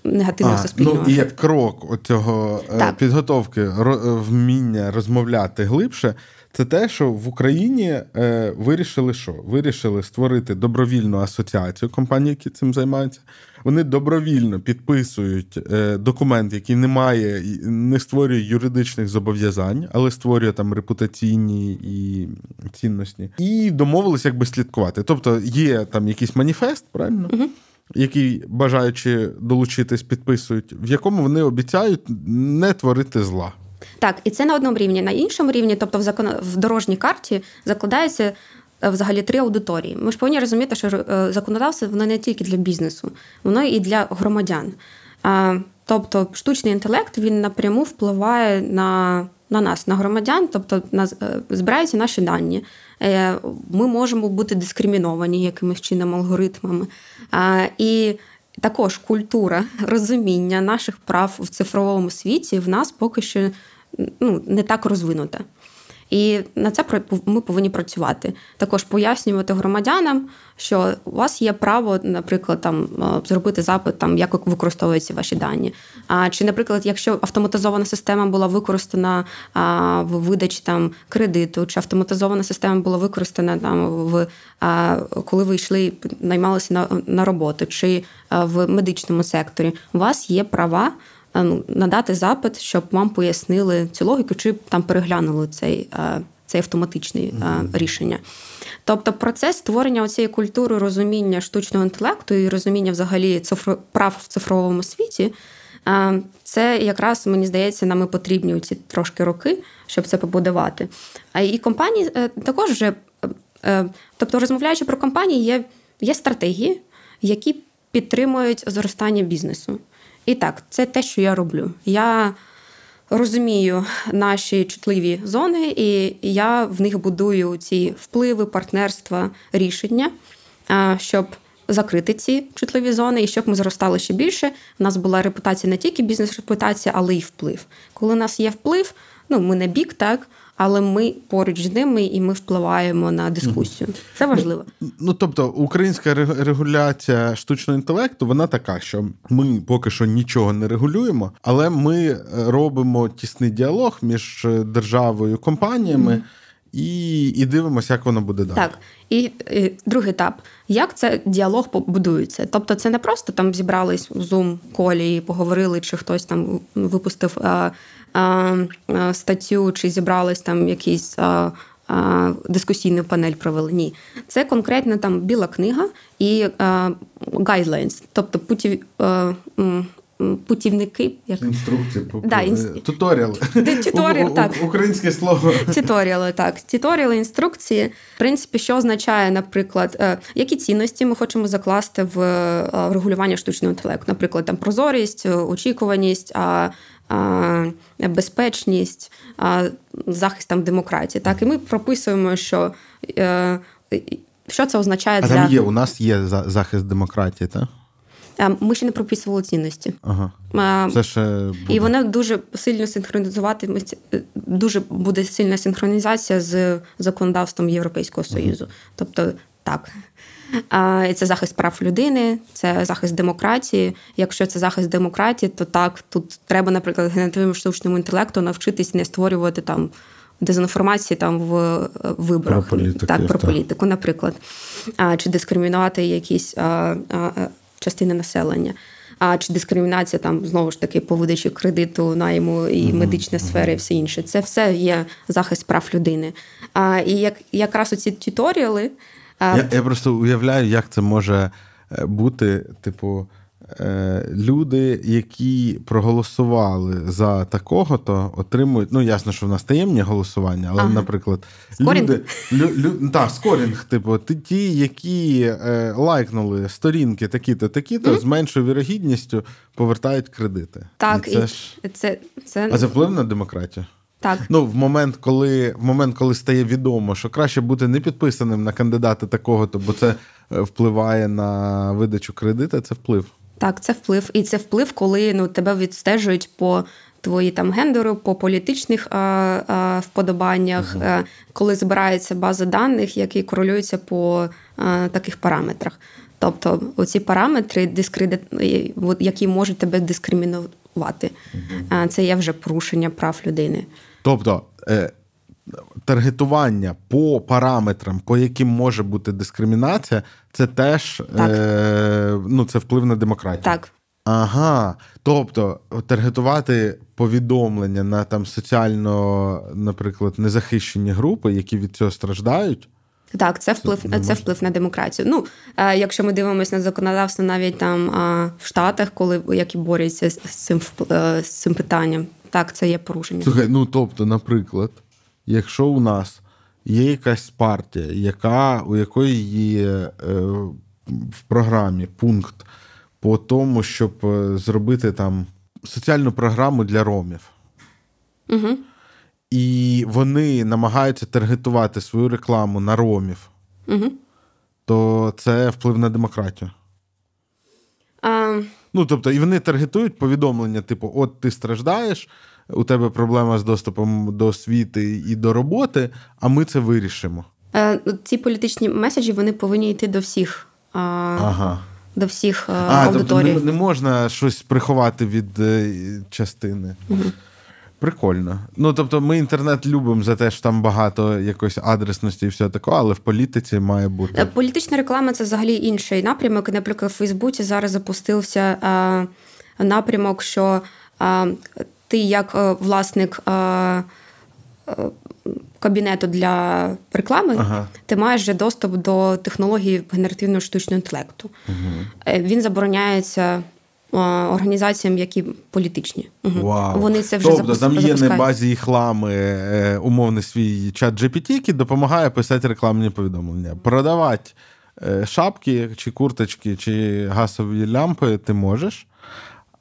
негативного а, суспільного. Ну, І як крок оцього так. підготовки вміння розмовляти глибше. Це те, що в Україні е, вирішили, що вирішили створити добровільну асоціацію компаній, які цим займаються. Вони добровільно підписують е, документ, який не має не створює юридичних зобов'язань, але створює там репутаційні і цінності, і домовилися якби слідкувати. Тобто є там якийсь маніфест, правильно? Угу. Який бажаючи долучитись, підписують, в якому вони обіцяють не творити зла. Так, і це на одному рівні. На іншому рівні, тобто в закон в дорожній карті, закладається взагалі три аудиторії. Ми ж повинні розуміти, що е, законодавство воно не тільки для бізнесу, воно і для громадян. Тобто, штучний інтелект він напряму впливає на на нас, на громадян, тобто на е, збираються наші дані. Ми можемо бути дискриміновані якимось чином алгоритмами. І також культура розуміння наших прав в цифровому світі в нас поки що ну, не так розвинута. І на це ми повинні працювати. Також пояснювати громадянам, що у вас є право, наприклад, там зробити запит, там як використовуються ваші дані. А чи, наприклад, якщо автоматизована система була використана а, в видачі там кредиту, чи автоматизована система була використана там в а, коли ви йшли, наймалися на, на роботу, чи а, в медичному секторі, у вас є права. Е, ну, надати запит, щоб вам пояснили цю логіку, чи там переглянули цей е, цей автоматичний mm-hmm. рішення. Тобто процес створення цієї культури розуміння штучного інтелекту і розуміння взагалі цифро, прав в цифровому світі. Це якраз мені здається, нам і потрібні ці трошки роки, щоб це побудувати. А і компанії також вже, тобто, розмовляючи про компанії, є, є стратегії, які підтримують зростання бізнесу. І так, це те, що я роблю. Я розумію наші чутливі зони, і я в них будую ці впливи, партнерства, рішення, щоб закрити ці чутливі зони, і щоб ми зростали ще більше. У нас була репутація не тільки бізнес-репутація, але й вплив. Коли у нас є вплив, ну ми не бік, так але ми поруч з ними і ми впливаємо на дискусію. Це важливо. Ну, ну тобто, українська регуляція штучного інтелекту, вона така, що ми поки що нічого не регулюємо, але ми е, робимо тісний діалог між державою і компаніями. Mm-hmm. І і дивимося, як воно буде далі. Так. І, і другий етап, як це діалог побудується? Тобто, це не просто там зібрались в Zoom колі і поговорили, чи хтось там випустив а, статтю, чи зібрались там якісь. Дискусійну панель провели. Ні. Це конкретно там біла книга і guidelines, тобто путів, путівники. Як... Інструкції, да, інс... туторіали. Туторіал, так. Українське слово. Туторіали, так. Туторіали, інструкції. В принципі, що означає, наприклад, е, які цінності ми хочемо закласти в е, регулювання штучного інтелекту. Наприклад, там прозорість, очікуваність, безпечність, захист там демократії. Так, і ми прописуємо, що е, що це означає а для там є. У нас є захист демократії, так? Ми ще не прописували цінності. Ага. Це ще буде. І вона дуже сильно синхронізуватиметься, дуже буде сильна синхронізація з законодавством Європейського Союзу. Ага. Тобто, так. Це захист прав людини, це захист демократії. Якщо це захист демократії, то так тут треба, наприклад, генеративному штучному інтелекту навчитись не створювати там дезінформації там в виборах про політики, так, про так. політику, наприклад, чи дискримінувати якісь частини населення. А чи дискримінація там знову ж таки по видачі кредиту, найму і медична сфера, і все інше. Це все є захист прав людини. А, І як якраз оці тюторіали. Я, я просто уявляю, як це може е, бути, типу. Е, люди, які проголосували за такого, то отримують. Ну, ясно, що в нас таємні голосування, але, ага. наприклад, скорінг. люди лю, лю, так, скорінг, типу, ті, які е, лайкнули сторінки такі-то, такі-то, mm-hmm. з меншою вірогідністю повертають кредити. Так, і це і ж... це, це... А це вплив на демократію? Так. Ну, в момент, коли в момент, коли стає відомо, що краще бути не підписаним на кандидата такого-то, бо це е, впливає на видачу кредита, це вплив. Так, це вплив. І це вплив, коли ну, тебе відстежують по твої там гендеру, по політичних а, а, вподобаннях, а, коли збирається база даних, які корелюються по таких параметрах. Тобто оці параметри, дискредит... які можуть тебе дискримінувати, угу. це є вже порушення прав людини. Тобто е, таргетування по параметрам, по яким може бути дискримінація, це теж е, ну, це вплив на демократію. Так. Ага. Тобто таргетувати повідомлення на там соціально, наприклад, незахищені групи, які від цього страждають. Так, це вплив це, це вплив на демократію. Ну, е, якщо ми дивимося на законодавство, навіть там в Штатах, коли які борються з цим е, з цим питанням, так це є порушення. Слухай, ну тобто, наприклад, якщо у нас є якась партія, яка у якої є е, в програмі пункт по тому, щоб зробити там соціальну програму для ромів. Угу і вони намагаються таргетувати свою рекламу на ромів, угу. то це вплив на демократію. А... Ну, тобто, і вони таргетують повідомлення: типу, от ти страждаєш, у тебе проблема з доступом до освіти і до роботи, а ми це вирішимо. Е, Ці політичні меседжі вони повинні йти до всіх. Ага. До всіх а, аудиторій. Тобто не, не можна щось приховати від е, частини. Угу. Прикольно. Ну тобто, ми інтернет любимо за те, що там багато якоїсь адресності і все таке, але в політиці має бути. Політична реклама це взагалі інший напрямок. Наприклад, в Фейсбуці зараз запустився е, напрямок, що е, ти, як е, власник е, е, кабінету для реклами, ага. ти маєш вже доступ до технології генеративного штучного інтелекту. Угу. Він забороняється організаціям, які політичні. Вау. Вони це вже Тобто там є на базі їх лами умовний свій чат GPT, який допомагає писати рекламні повідомлення. Продавати шапки, чи курточки, чи газові лямпи ти можеш.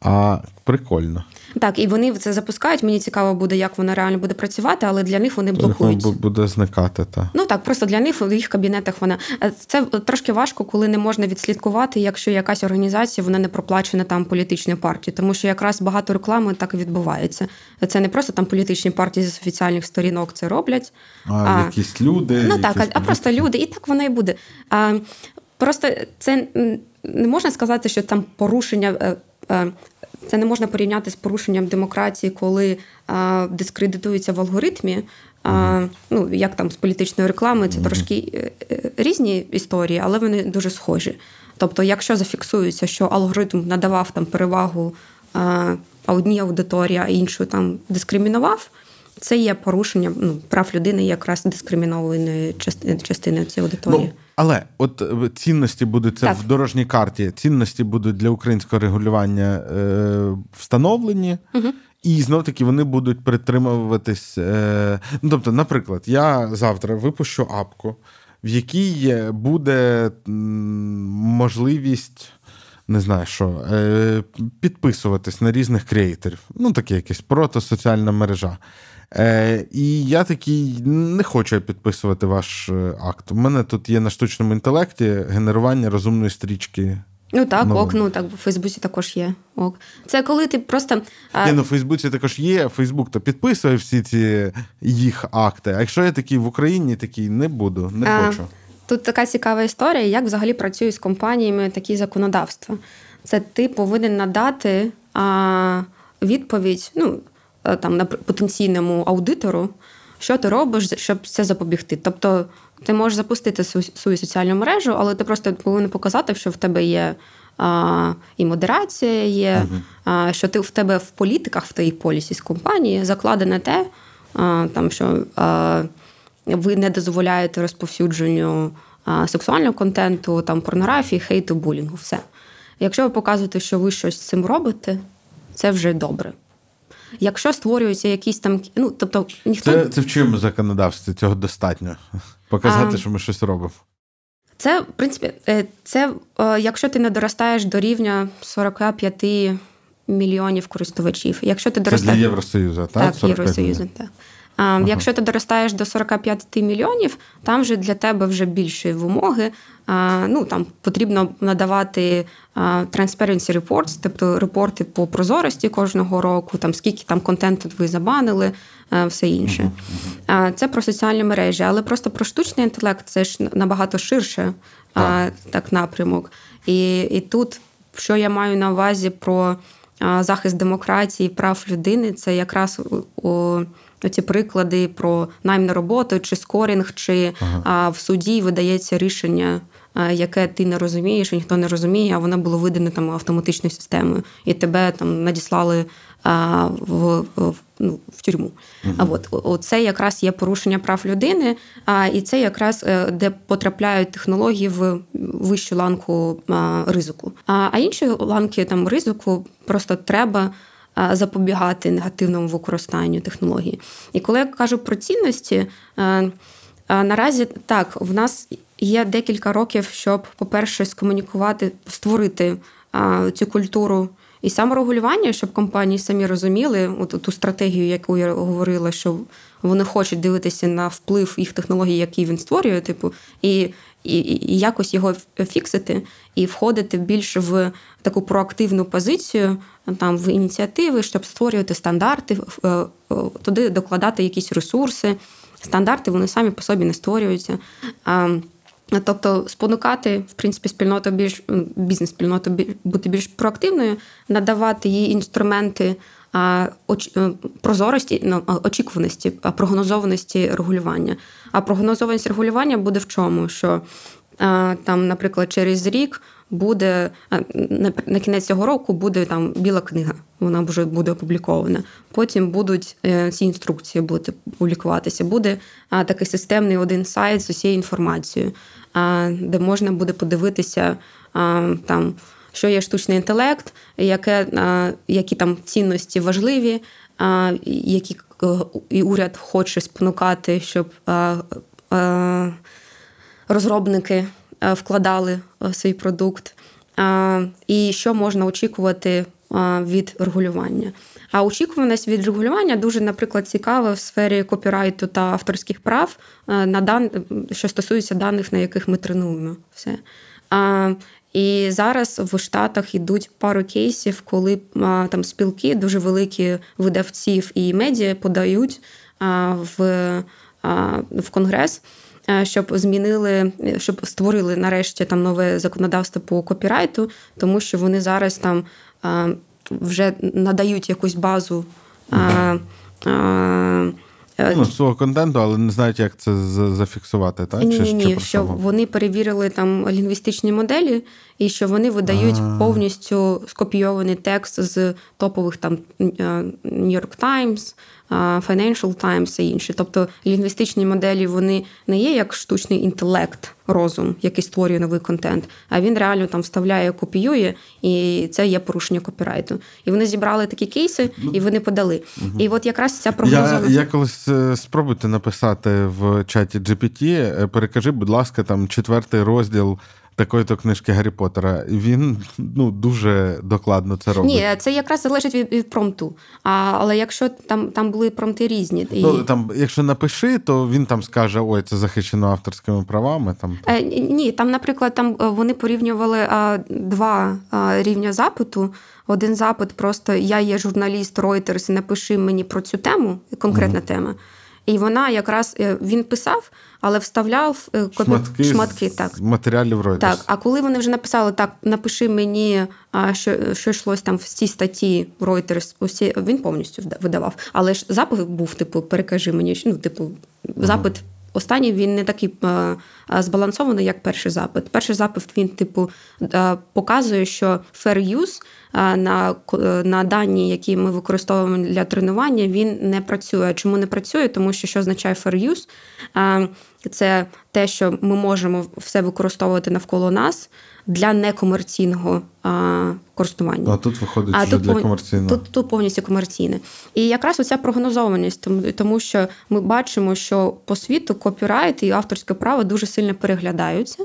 А прикольно. Так, і вони це запускають. Мені цікаво буде, як воно реально буде працювати, але для них вони блокують. Воно буде зникати. Та. Ну так, просто для них в їх кабінетах вона е, це трошки важко, коли не можна відслідкувати, якщо якась організація вона не проплачена там політичною партією, тому що якраз багато реклами так і відбувається. Це не просто там політичні партії з офіціальних сторінок це роблять. А, а якісь люди. Ну так, а просто люди, і так воно і буде. А, Просто це не можна сказати, що там порушення. Це не можна порівняти з порушенням демократії, коли а, дискредитується в алгоритмі. А, ну, Як там з політичної реклами, це трошки е, е, різні історії, але вони дуже схожі. Тобто, якщо зафіксується, що алгоритм надавав там перевагу а, одній аудиторії, а іншу там дискримінував, це є порушенням ну, прав людини, якраз дискримінованої частини цієї аудиторії. Ну, але от е, цінності будуть це так. в дорожній карті. Цінності будуть для українського регулювання е, встановлені. Угу. І знов таки вони будуть притримуватись. Е, ну, тобто, наприклад, я завтра випущу апку, в якій буде можливість. Не знаю що, е, підписуватись на різних креаторів. Ну, таке якесь протосоціальна мережа. Е, І я такий не хочу підписувати ваш е, акт. У мене тут є на штучному інтелекті генерування розумної стрічки. Ну так, ок, ну так в Фейсбуці також є. Ок. Це коли ти просто. Ні, ну в Фейсбуці також є. Фейсбук то підписує всі ці їх акти. А якщо я такий в Україні, такий не буду, не а, хочу. Тут така цікава історія, як взагалі працюють з компаніями такі законодавства. Це ти повинен надати а, відповідь. ну, там на потенційному аудитору, що ти робиш, щоб це запобігти. Тобто ти можеш запустити свою соціальну мережу, але ти просто повинен показати, що в тебе є а, і модерація є, а, що ти в тебе в політиках, в твоїй полісі з компанії закладене те, а, там, що а, ви не дозволяєте розповсюдженню сексуального контенту, там порнографії, хейту, булінгу. Все. Якщо ви показуєте, що ви щось з цим робите, це вже добре. Якщо створюються якісь там, ну тобто ніхто це це в чому законодавстві цього достатньо (laughs) показати, а... що ми щось робимо. Це, в принципі, е, це е, якщо ти не доростаєш до рівня 45 мільйонів користувачів. Якщо ти доростаєш... Це для Євросоюзу, так? Так, Євросоюзу, так. Ага. Якщо ти доростаєш до 45 мільйонів, там вже для тебе вже більші вимоги. Ну там потрібно надавати transparency reports, тобто репорти по прозорості кожного року, там скільки там контенту ви забанили, все інше. Uh-huh. Це про соціальні мережі, але просто про штучний інтелект це ж набагато ширше так, так напрямок. І, І тут, що я маю на увазі про захист демократії, прав людини, це якраз у. Ці приклади про найм на роботу, чи скорінг, чи ага. а, в суді видається рішення, яке ти не розумієш, і ніхто не розуміє, а воно було видане там автоматичною системою, і тебе там надіслали а, в, в ну, в тюрму. Угу. А от оце якраз є порушення прав людини, а і це якраз е, де потрапляють технології в вищу ланку а, ризику. А, а інші ланки там ризику просто треба запобігати негативному використанню технології. І коли я кажу про цінності, наразі так, в нас є декілька років, щоб, по-перше, скомунікувати, створити цю культуру. І саморегулювання, щоб компанії самі розуміли от ту стратегію, яку я говорила, що вони хочуть дивитися на вплив їх технологій, які він створює, типу, і і, і якось його фіксити, і входити більш в таку проактивну позицію, там в ініціативи, щоб створювати стандарти, е, туди докладати якісь ресурси. Стандарти вони самі по собі не створюються. Тобто спонукати, в принципі, спільноту більш бізнес-спільноту бути більш проактивною, надавати їй інструменти е, прозорості, ну, очікуваності, прогнозованості регулювання. А прогнозованість регулювання буде в чому? Що там, наприклад, через рік буде на кінець цього року буде там біла книга, вона вже буде опублікована. Потім будуть е, ці інструкції будуть публікуватися. Буде такий системний один сайт з усією інформацією, де можна буде подивитися там. Що є штучний інтелект, яке, які там цінності важливі, які і уряд хоче спонукати, щоб розробники вкладали свій продукт, і що можна очікувати від регулювання. А очікуваність від регулювання дуже, наприклад, цікава в сфері копірайту та авторських прав, на дан... що стосується даних, на яких ми тренуємо все. І зараз в Штатах йдуть пару кейсів, коли там спілки дуже великі видавців і медіа подають в, в конгрес. Щоб змінили, щоб створили нарешті там нове законодавство по копірайту, тому що вони зараз там вже надають якусь базу. Е, ну, свого контенту, але не знають, як це зафіксувати, так? Ні, ні, ні, що вони перевірили там лінгвістичні моделі, і що вони видають А-а-а. повністю скопійований текст з топових там е, New York Times, Financial Times і інші. Тобто лінгвістичні моделі вони не є як штучний інтелект, розум, який створює новий контент, а він реально там вставляє, копіює, і це є порушення копірайту. І вони зібрали такі кейси, ну, і вони подали. Угу. І от якраз ця прогноза... Я, я колись е, спробуйте написати в чаті GPT, е, перекажи, будь ласка, там четвертий розділ такої-то книжки Гаррі Поттера. Він ну дуже докладно це робить. Ні, це якраз залежить від, від промту. А, Але якщо там там були промти різні, і... ну там, якщо напиши, то він там скаже: ой, це захищено авторськими правами. Там е, ні, там, наприклад, там е, вони порівнювали а, два а, рівня запиту. Один запит просто я є журналіст Reuters, напиши мені про цю тему, конкретна mm тема. І вона якраз е, він писав, але вставляв е, копі... шматки, шматки так. матеріалів Reuters. Так, а коли вони вже написали так, напиши мені, що що йшлось там в цій статті Reuters, усі він повністю видавав. Але ж запит був, типу, перекажи мені, ну, типу, запит. Угу. Останній він не такий збалансований, як перший запит. Перший запит він, типу, показує, що fair use на на дані, які ми використовуємо для тренування, він не працює. Чому не працює? Тому що що означає fair use? Це те, що ми можемо все використовувати навколо нас для некомерційного а, користування. А тут виходить а тут для комерційного. Тут, тут повністю комерційне. І якраз оця прогнозованість, тому, тому що ми бачимо, що по світу копірайт і авторське право дуже сильно переглядаються.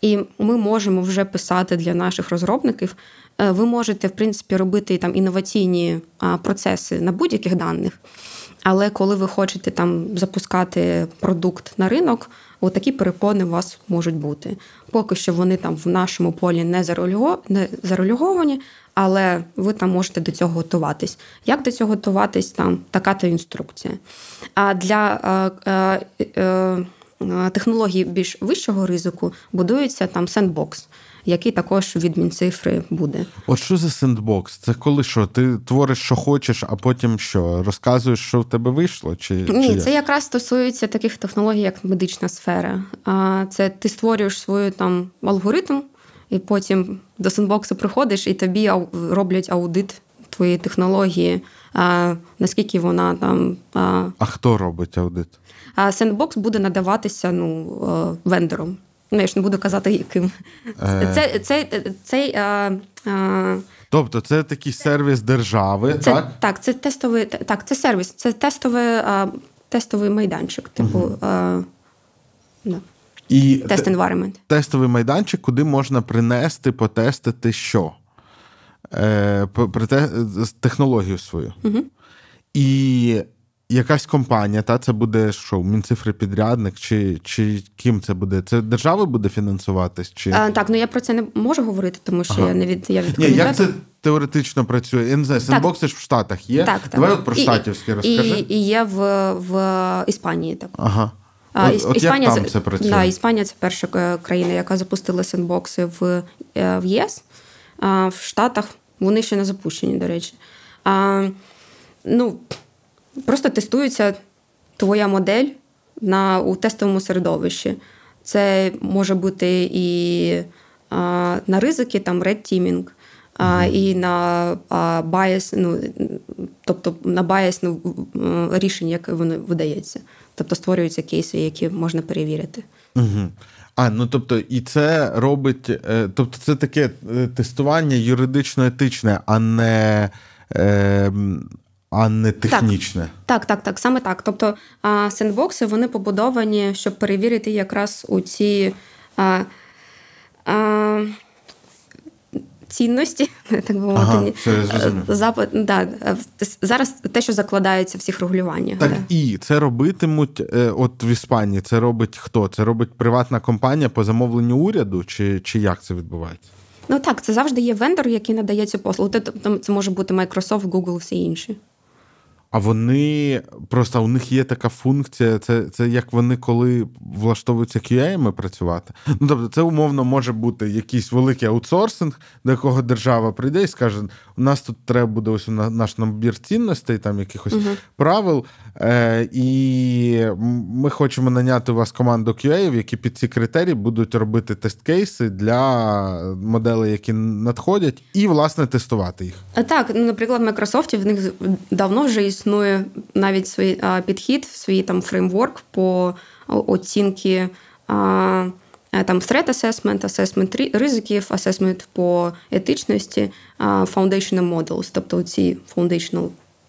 І ми можемо вже писати для наших розробників. Е, ви можете, в принципі, робити там інноваційні процеси на будь-яких даних. Але коли ви хочете там запускати продукт на ринок, отакі перепони у вас можуть бути. Поки що вони там в нашому полі не зарегульовані, але ви там можете до цього готуватись. Як до цього готуватись? Там така то інструкція. А для е, е, е, технологій більш вищого ризику будується там сендбокс який також від Мінцифри буде. От що за сендбокс? Це коли що? Ти твориш, що хочеш, а потім що? Розказуєш, що в тебе вийшло? Чи ні, чи це якраз стосується таких технологій, як медична сфера. А це ти створюєш свою там алгоритм, і потім до сендбоксу приходиш, і тобі роблять аудит твоєї технології. А, Наскільки вона там. А а хто робить аудит? А Сендбокс буде надаватися ну, вендором. Ну, я ж не буду казати, яким. Е... Це, це, це, а, а... Тобто це такий сервіс держави, це, так? Так, це тестовий так, це сервіс, це тестовий, а, тестовий майданчик, типу. Угу. А, да. І Тест environment. Тестовий майданчик, куди можна принести, потестити що? Е, Технологію свою. Угу. І якась компанія, та це буде що, Мінцифри підрядник, чи чи ким це буде? Це держава буде фінансуватись? Чи... А, Так, ну я про це не можу говорити, тому що ага. я не від я від Ні, Як це теоретично працює? Я не знаю, Sandbox ж в Штатах є. Так, Давай от про штатівське розкажи. І, і є в в Іспанії так. Ага. От, Іс, от Іспанія, як там це працює? Да, Іспанія це перша е, країна, яка запустила сендбокси в е, в ЄС. А в Штатах вони ще не запущені, до речі. А, Ну, Просто тестується твоя модель на, у тестовому середовищі. Це може бути і а, на ризики, там red teaming, а, і на а, bias, ну, тобто на bias ну, рішень, яке воно видається. Тобто створюються кейси, які можна перевірити. Угу. А, ну тобто, і це робить, е, тобто, це таке е, тестування юридично-етичне, а не. Е, а не технічне. Так, так, так, так, саме так. Тобто сендбокси вони побудовані, щоб перевірити якраз у ці а, а, цінності, (laughs) так би мовити. Ага, Запит, да, зараз те, що закладається в всіх регулюваннях. Так, да. і це робитимуть, е, от в Іспанії, це робить хто? Це робить приватна компанія по замовленню уряду, чи, чи як це відбувається? Ну так, це завжди є вендор, який надає цю послугу. Тобто це може бути Microsoft, Google, всі інші. А вони просто у них є така функція, це це як вони коли влаштовуються QA-ми працювати. Ну тобто, це умовно може бути якийсь великий аутсорсинг, до якого держава прийде і скаже: у нас тут треба буде ось наш набір цінностей, там якихось uh правил. Е, І ми хочемо наняти у вас команду QA, які під ці критерії будуть робити тест-кейси для моделей, які надходять, і власне тестувати їх. Так, наприклад, в Microsoft в них давно вже існує навіть свій підхід, свій там фреймворк по оцінки. А, там threat assessment, assessment ризиків, assessment по етичності, foundational models, тобто ці foundational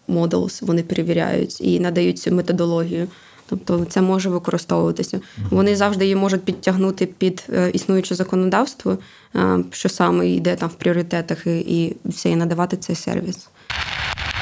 models вони перевіряють і надають цю методологію. Тобто це може використовуватися. Вони завжди її можуть підтягнути під е, існуюче законодавство, е, що саме йде там в пріоритетах, і все і надавати цей сервіс.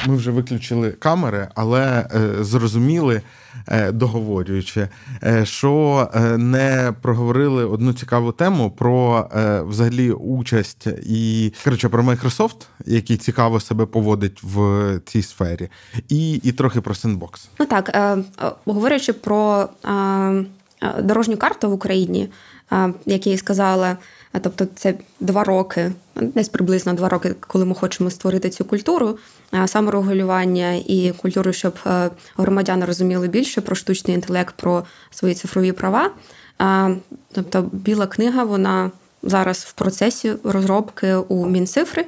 Ми вже виключили камери, але е, зрозуміли, е, договорюючи, е, що е, не проговорили одну цікаву тему про е, взагалі участь і коротше, про Microsoft, який цікаво себе поводить в цій сфері, і і трохи про Sandbox. Ну так, е, говорячи про дорожню карту в Україні, як я і сказала. Тобто це два роки, десь приблизно два роки, коли ми хочемо створити цю культуру, саморегулювання і культуру, щоб е, громадяни розуміли більше про штучний інтелект, про свої цифрові права. Тобто, біла книга, вона зараз в процесі розробки у Мінцифри.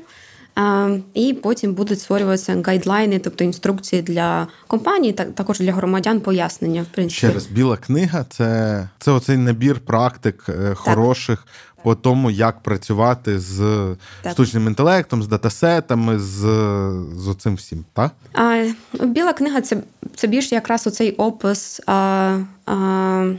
І потім будуть створюватися гайдлайни, тобто інструкції для компаній, також для громадян пояснення. В принципі. Ще раз, біла книга це це оцей набір практик е, так. хороших по тому, як працювати з так. штучним інтелектом, з датасетами, з з оцим всім. так? А, Біла книга це це більше якраз оцей опис а, а,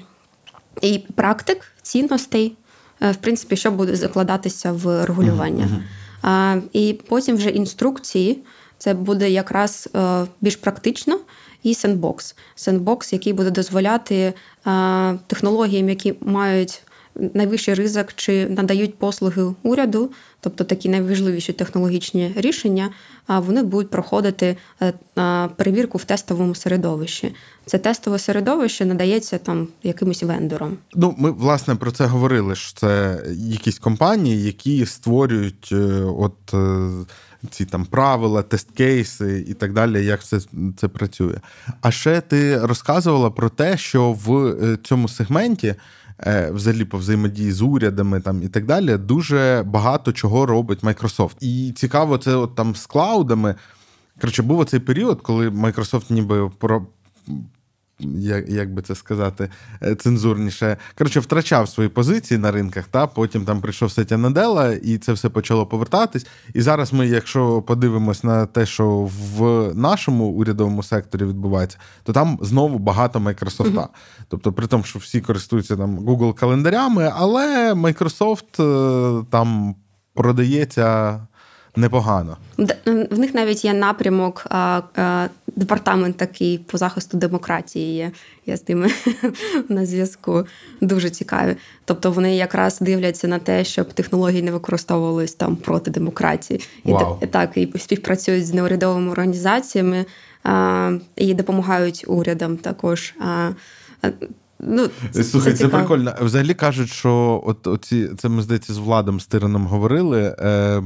і практик цінностей, е, в принципі, що буде закладатися в регулювання. Uh-huh. А, І потім вже інструкції. Це буде якраз е, більш практично і сендбокс. Сендбокс, який буде дозволяти технологіям, які мають найвищий ризик чи надають послуги уряду, тобто такі найважливіші технологічні рішення, вони будуть проходити е, перевірку в тестовому середовищі. Це тестове середовище надається там якимось вендором. Ну, ми власне про це говорили. що Це якісь компанії, які створюють е, от. Е, ці там правила, тест-кейси і так далі, як все це працює. А ще ти розказувала про те, що в цьому сегменті взагалі по взаємодії з урядами там і так далі, дуже багато чого робить Microsoft. І цікаво, це от там з клаудами. Коротше, був оцей період, коли Microsoft ніби про як як би це сказати, е, цензурніше. Коротше, втрачав свої позиції на ринках, та потім там прийшов Сетя Наделла, і це все почало повертатись. І зараз ми, якщо подивимось на те, що в нашому урядовому секторі відбувається, то там знову багато Майкрософта. Mm-hmm. Тобто, при тому, що всі користуються там Google календарями, але Microsoft е, там продається непогано. В них навіть є напрямок, департамент такий по захисту демократії. є. Я з ними (laughs) на зв'язку дуже цікаві. Тобто вони якраз дивляться на те, щоб технології не використовувались там проти демократії. Wow. І так і співпрацюють з неурядовими організаціями і допомагають урядам також. Ну, Слухай, це, це прикольно. Взагалі кажуть, що от оці, це ми здається з Владом Стираном говорили е,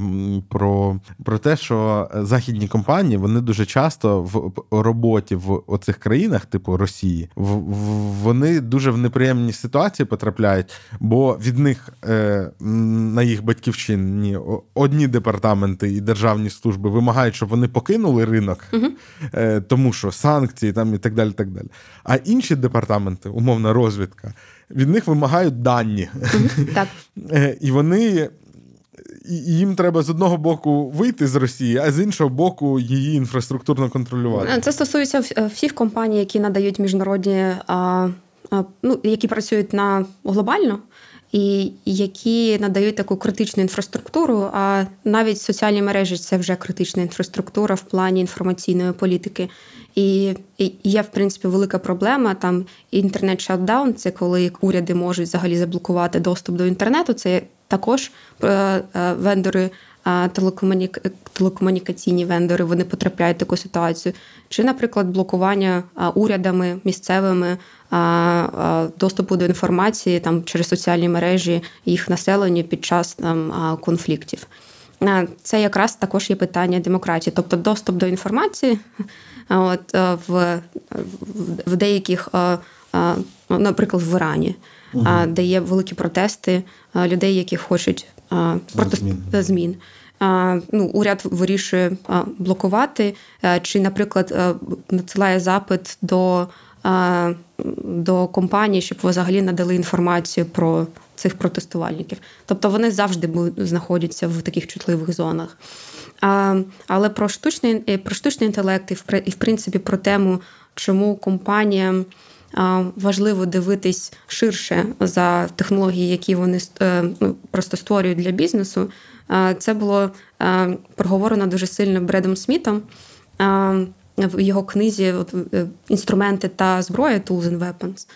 про про те, що західні компанії вони дуже часто в роботі в оцих країнах, типу Росії, в, в вони дуже в неприємні ситуації потрапляють, бо від них е, на їх батьківщині одні департаменти і державні служби вимагають, щоб вони покинули ринок, угу. е, тому що санкції там і так далі. так далі. А інші департаменти, умовно державна розвідка, від них вимагають дані. Так. (laughs) Е, і вони. Їм треба з одного боку вийти з Росії, а з іншого боку, її інфраструктурно контролювати. Це стосується всіх компаній, які надають міжнародні, ну які працюють на глобально і які надають таку критичну інфраструктуру. А навіть соціальні мережі це вже критична інфраструктура в плані інформаційної політики. І є, в принципі, велика проблема. Там інтернет-шатдаун, це коли уряди можуть взагалі заблокувати доступ до інтернету. Це також е, е, вендори. Телекомунікаційні вендори вони потрапляють в таку ситуацію, чи, наприклад, блокування урядами місцевими доступу до інформації там через соціальні мережі їх населення під час там конфліктів. Це якраз також є питання демократії, тобто доступ до інформації, (laughs) от в в деяких, наприклад, в Ірані, угу. де є великі протести людей, які хочуть проти змін. змін. Ну, уряд вирішує блокувати, чи, наприклад, надсилає запит до до компанії, щоб взагалі надали інформацію про цих протестувальників. Тобто вони завжди знаходяться в таких чутливих зонах. Але про штучний е, про штучний інтелект і в принципі про тему, чому компаніям важливо дивитись ширше за технології, які вони е, ну, просто створюють для бізнесу. Це було проговорено дуже сильно Бредом Смітом в його книзі от, е, інструменти та зброя Tools and Weapons.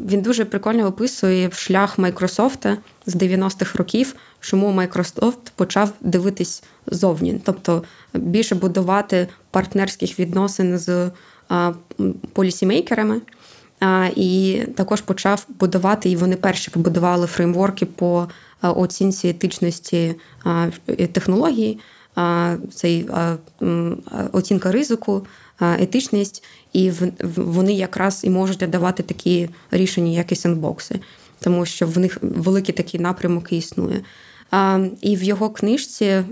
Він дуже прикольно описує шлях Майкрософта з 90-х років, чому Майкрософт почав дивитись зовні, тобто більше будувати партнерських відносин з полісімейкерами. І також почав будувати, і вони перші побудували фреймворки по оцінці етичності технології цей оцінка ризику, етичність, і вони якраз і можуть давати такі рішення, як і сендбокси, тому що в них великий такий напрямок існує. І в його книжці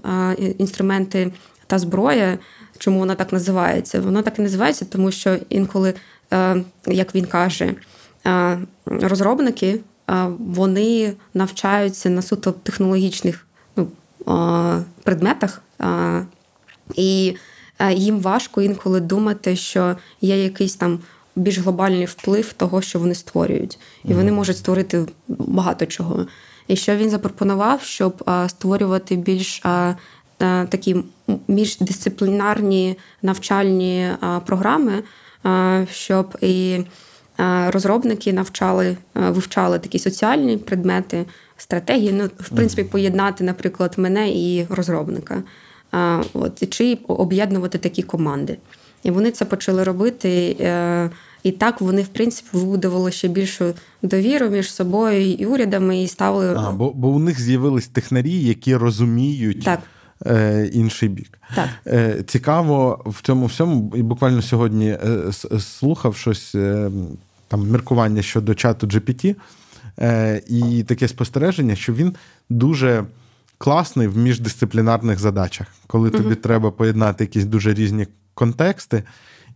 інструменти та зброя. Чому вона так називається? Вона так і називається, тому що інколи, як він каже, розробники вони навчаються на суто технологічних ну, предметах, і їм важко інколи думати, що є якийсь там більш глобальний вплив того, що вони створюють, і вони можуть створити багато чого. І що він запропонував, щоб створювати більш такі міждисциплінарні навчальні програми. щоб і розробники навчали, вивчали такі соціальні предмети, стратегії. Ну, в принципі, поєднати, наприклад, мене і розробника. От, Чи об'єднувати такі команди. І вони це почали робити. Е, і так вони, в принципі, вибудували ще більшу довіру між собою і урядами, і ставили. А, Бо бо у них з'явились технарі, які розуміють так. Е, інший бік. Так. Е, Цікаво в цьому всьому, і буквально сьогодні слухав щось там міркування щодо чату GPT, і таке спостереження, що він дуже. Класний в міждисциплінарних задачах, коли тобі uh треба поєднати якісь дуже різні контексти,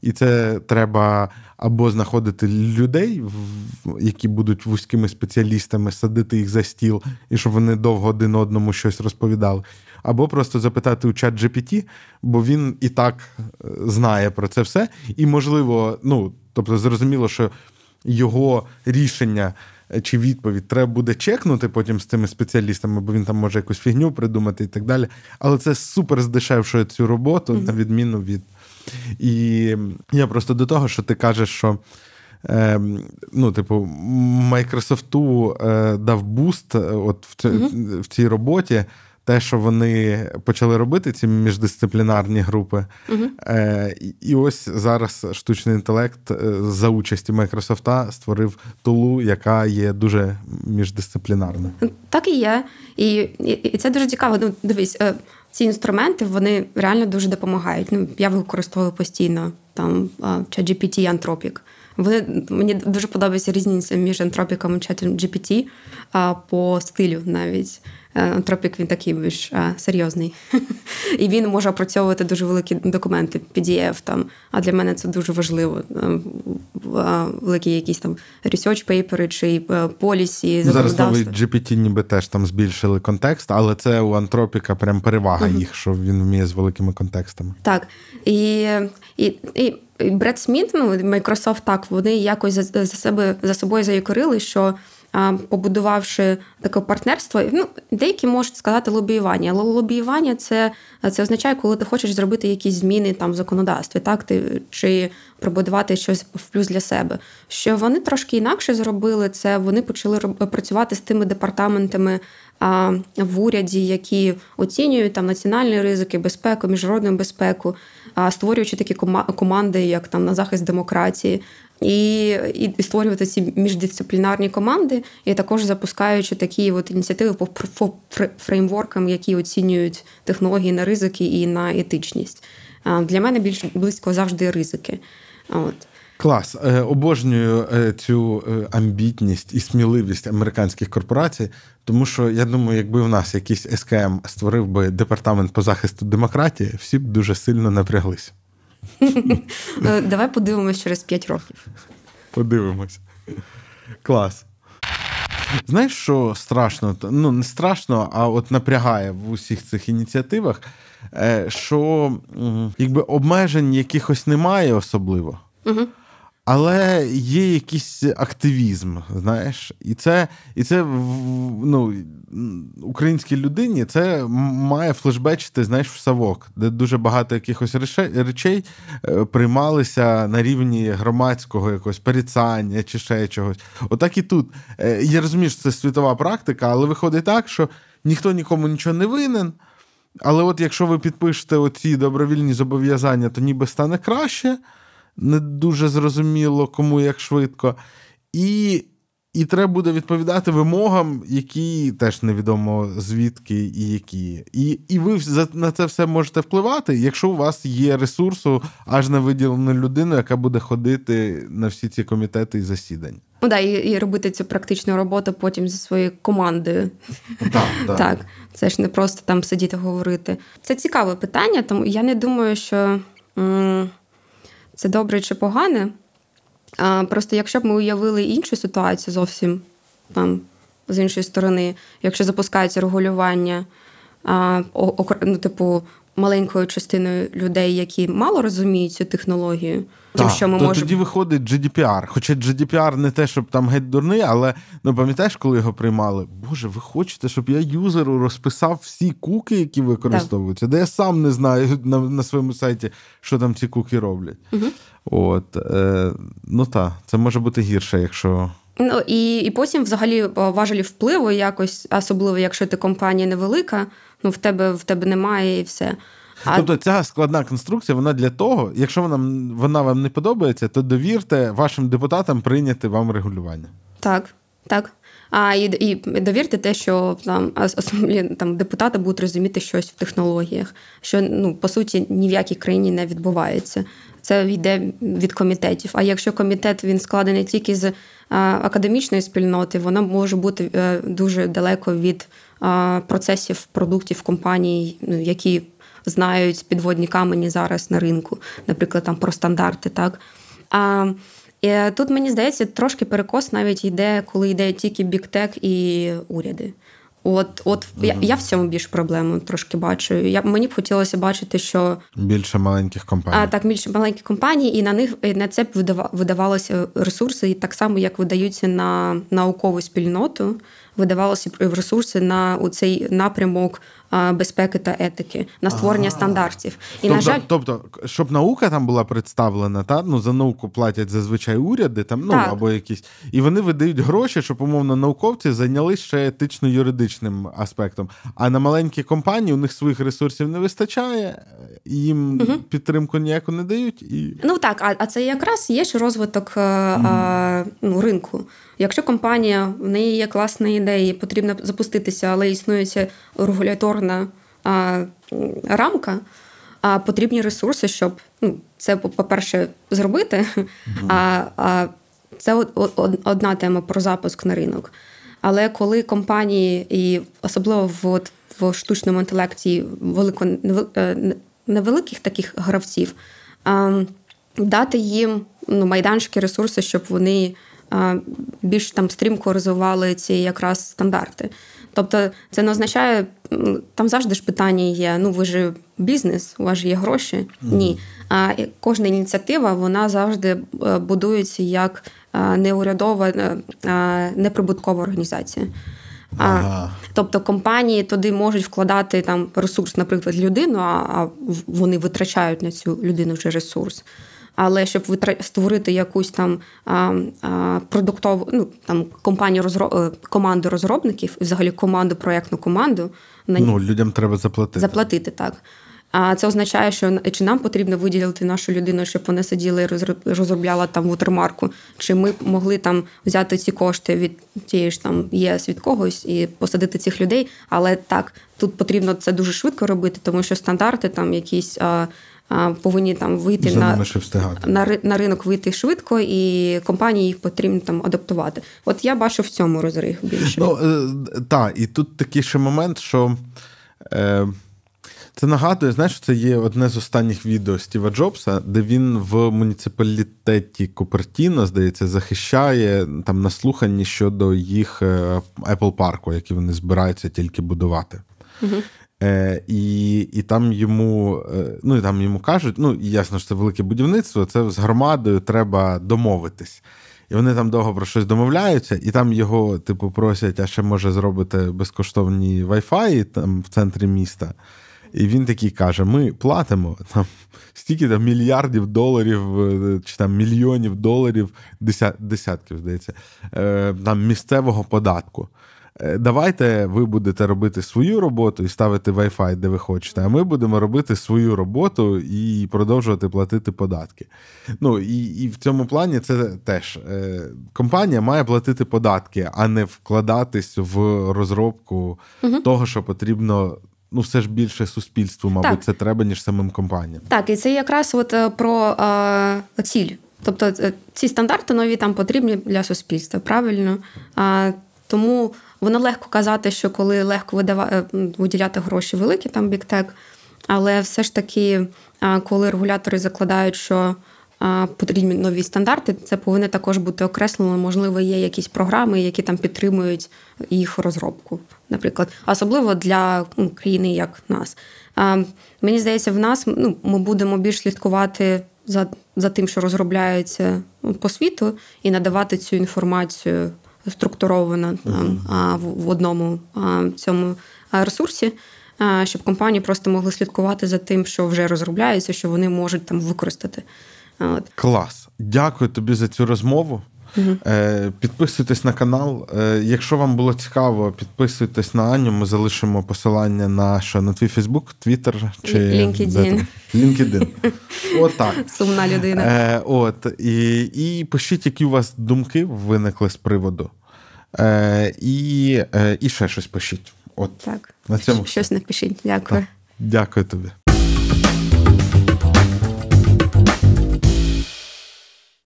і це треба або знаходити людей, які будуть вузькими спеціалістами, садити їх за стіл, і щоб вони довго один одному щось розповідали, або просто запитати у чат GPT, бо він і так е, знає про це все. І, можливо, ну тобто, зрозуміло, що його рішення. Чи відповідь треба буде чекнути потім з цими спеціалістами, бо він там може якусь фігню придумати і так далі. Але це супер здешевшує цю роботу, mm-hmm. на відміну від і я просто до того, що ти кажеш, що. Е, ну, типу, Майкрософту е, дав буст е, от в, ці, mm-hmm. в цій роботі. Те, що вони почали робити, ці міждисциплінарні групи. Uh-huh. Е, І ось зараз штучний інтелект е, за участі Майкрософта створив тулу, яка є дуже міждисциплінарною. Так і є. І і, і це дуже цікаво. Ну, Дивись, ці інструменти вони реально дуже допомагають. Ну, Я використовую постійно там ChatGPT і Anthropic. Вони мені дуже подобається різниця між антропіком і ChatGPT по стилю навіть. Е, антропік він такий більш е, серйозний. (laughs) І він може опрацьовувати дуже великі документи, PDF там. А для мене це дуже важливо. Е, великі якісь там research пейпери чи полісі. Ну, зараз новий GPT ніби теж там збільшили контекст, але це у антропіка прям перевага uh-huh. їх, що він вміє з великими контекстами. Так. І і, і Бред Сміт, ну Microsoft так, вони якось за, за себе за собою заякорили, що побудувавши таке партнерство, ну деякі можуть сказати лобіювання, але лобіювання це це означає, коли ти хочеш зробити якісь зміни там в законодавстві, так ти чи пробудувати щось в плюс для себе. Що вони трошки інакше зробили це, вони почали працювати з тими департаментами. В уряді, які оцінюють там національні ризики, безпеку, міжнародну безпеку, створюючи такі команди, як там на захист демократії, і і створювати ці міждисциплінарні команди, і також запускаючи такі от ініціативи по фреймворкам, які оцінюють технології на ризики і на етичність. Для мене більш близько завжди ризики. От. Клас, е, обожнюю е, цю е, амбітність і сміливість американських корпорацій, тому що я думаю, якби у нас якийсь СКМ створив би департамент по захисту демократії, всі б дуже сильно напряглися. Ну, давай подивимось через 5 років. Подивимось. Клас. Знаєш, що страшно? Ну, не страшно, а от напрягає в усіх цих ініціативах, що якби обмежень якихось немає особливо. Угу. Але є якийсь активізм, знаєш, і це і це ну, українській людині це має флешбечити, знаєш, в Савок, де дуже багато якихось речей е, приймалися на рівні громадського якогось порицання чи ще чогось. Отак і тут. Е, я розумію, що це світова практика, але виходить так, що ніхто нікому нічого не винен. Але от якщо ви підпишете оці добровільні зобов'язання, то ніби стане краще не дуже зрозуміло, кому як швидко. І і треба буде відповідати вимогам, які теж невідомо звідки і які. І і ви на це все можете впливати, якщо у вас є ресурсу аж на виділену людину, яка буде ходити на всі ці комітети і засідання. Ну да, і, і робити цю практичну роботу потім зі своєю командою. Так, (laughs) так. так, це ж не просто там сидіти говорити. Це цікаве питання, тому я не думаю, що. М- це добре чи погане. А, Просто якщо б ми уявили іншу ситуацію зовсім там, з іншої сторони, якщо запускається регулювання, а, ну, типу, маленькою частиною людей, які мало розуміють цю технологію. Так, що ми то можемо... Тоді виходить GDPR. Хоча GDPR не те, щоб там геть дурний, але ну пам'ятаєш, коли його приймали? Боже, ви хочете, щоб я юзеру розписав всі куки, які використовуються, де я сам не знаю на на своєму сайті, що там ці куки роблять. Угу. От, е, Ну так, це може бути гірше, якщо. Ну і і потім, взагалі, важелі впливу якось, особливо, якщо ти компанія невелика, ну в тебе в тебе немає і все. А... Тобто ця складна конструкція, вона для того, якщо вона вона вам не подобається, то довірте вашим депутатам прийняти вам регулювання. Так, так. А і і довірте те, що там основні (laughs) там депутати будуть розуміти щось в технологіях, що ну по суті ні в якій країні не відбувається. Це йде від комітетів. А якщо комітет він складений тільки з академічної спільноти, воно може бути е, дуже далеко від процесів продуктів компаній, ну, які знають підводні камені зараз на ринку, наприклад, там про стандарти. так. А і Тут мені здається, трошки перекос навіть йде, коли йде тільки біктек і уряди. От, от mm я я в цьому більш проблему трошки бачу. Я мені б хотілося бачити, що більше маленьких компаній. А так більше маленьких компаній, і на них і на це б видавалося ресурси, і так само як видаються на наукову спільноту видавалося ресурси на цей напрямок безпеки та етики, на створення ага. стандартів. І тобто, на жаль, тобто, щоб наука там була представлена, та ну за науку платять зазвичай уряди, там ну так. або якісь, і вони видають гроші, щоб умовно науковці зайнялись ще етично-юридичним аспектом. А на маленькі компанії у них своїх ресурсів не вистачає, їм угу. підтримку ніяку не дають. І ну так, а а це якраз є ж розвиток угу. а, ну, ринку. Якщо компанія в неї є класна ідея, потрібно запуститися, але існує ця регуляторна а, рамка, а потрібні ресурси, щоб ну, це, по-перше, зробити. А, а це одна тема про запуск на ринок. Але коли компанії, і особливо в, в штучному інтелекті велико е, невеликих таких гравців, дати їм ну, майданчики, ресурси, щоб вони більш там стрімко розвивали ці якраз стандарти. Тобто це не означає, там завжди ж питання є: ну ви ж бізнес, у вас ж є гроші. Mm. Ні. А кожна ініціатива вона завжди е, будується як е, неурядова, е, неприбуткова організація. Ага. Тобто компанії туди можуть вкладати там ресурс, наприклад, людину, а вони витрачають на цю людину вже ресурс. Але щоб створити якусь там а, а, продуктову ну там компанію розроб... Е, команду розробників, взагалі команду, проєктну команду, на ну людям треба заплатити. Заплатити так. А це означає, що чи нам потрібно виділити нашу людину, щоб вона сиділа і розробляла там вутермарку, чи ми могли там взяти ці кошти від тієї ж там ЄС від когось і посадити цих людей. Але так тут потрібно це дуже швидко робити, тому що стандарти там якісь повинні там вийти на на, на ринок вийти швидко, і компанії їх потрібно там адаптувати. От я бачу в цьому розрив більше. Ну, е, Так, і тут такий ще момент, що. Е, це нагадує, знаєш, це є одне з останніх відео Стіва Джобса, де він в муніципалітеті Купертіно, здається, захищає там на слуханні щодо їх е, Apple парку, який вони збираються тільки будувати. Угу. Е, І і там йому е, ну, і там йому кажуть, ну ясно, що це велике будівництво, це з громадою треба домовитись. І вони там довго про щось домовляються, і там його, типу, просять, а ще може зробити безкоштовні Wi-Fi там в центрі міста. І він такий каже: ми платимо там (laughs) стільки там мільярдів доларів е, чи там мільйонів доларів, десятків, здається, е, там місцевого податку. Е, давайте ви будете робити свою роботу і ставити Wi-Fi, де ви хочете, а ми будемо робити свою роботу і продовжувати платити податки. Ну і і в цьому плані це теж е, компанія має платити податки, а не вкладатись в розробку угу. того, що потрібно. Ну, все ж більше суспільству, мабуть, так. це треба, ніж самим компаніям. Так, і це якраз от е, про е, ціль. Тобто ці стандарти нові там потрібні для суспільства, правильно? А, Тому Воно легко казати, що коли легко видавати, е, виділяти гроші великі, там біктек, але все ж таки, коли регулятори закладають, що потрібні нові стандарти, це повинно також бути окреслено. Можливо, є якісь програми, які там підтримують їх розробку, наприклад, особливо для ну, країни, як нас. Мені здається, в нас ну, ми будемо більш слідкувати за за тим, що розробляється ну, по світу, і надавати цю інформацію структуровано uh-huh. в, в одному цьому ресурсі. Щоб компанії просто могли слідкувати за тим, що вже розробляється, що вони можуть там використати. От. Клас. Дякую тобі за цю розмову. Угу. Підписуйтесь на канал. Е, якщо вам було цікаво, підписуйтесь на Аню. Ми залишимо посилання на що на твій Фейсбук, Твіттер чи LinkedIn. LinkedIn. (laughs) Отак. Сумна людина. Е, От і і пишіть, які у вас думки виникли з приводу. Е, І і ще щось пишіть. От так. на цьому щось напишіть. Дякую. Так. Дякую тобі.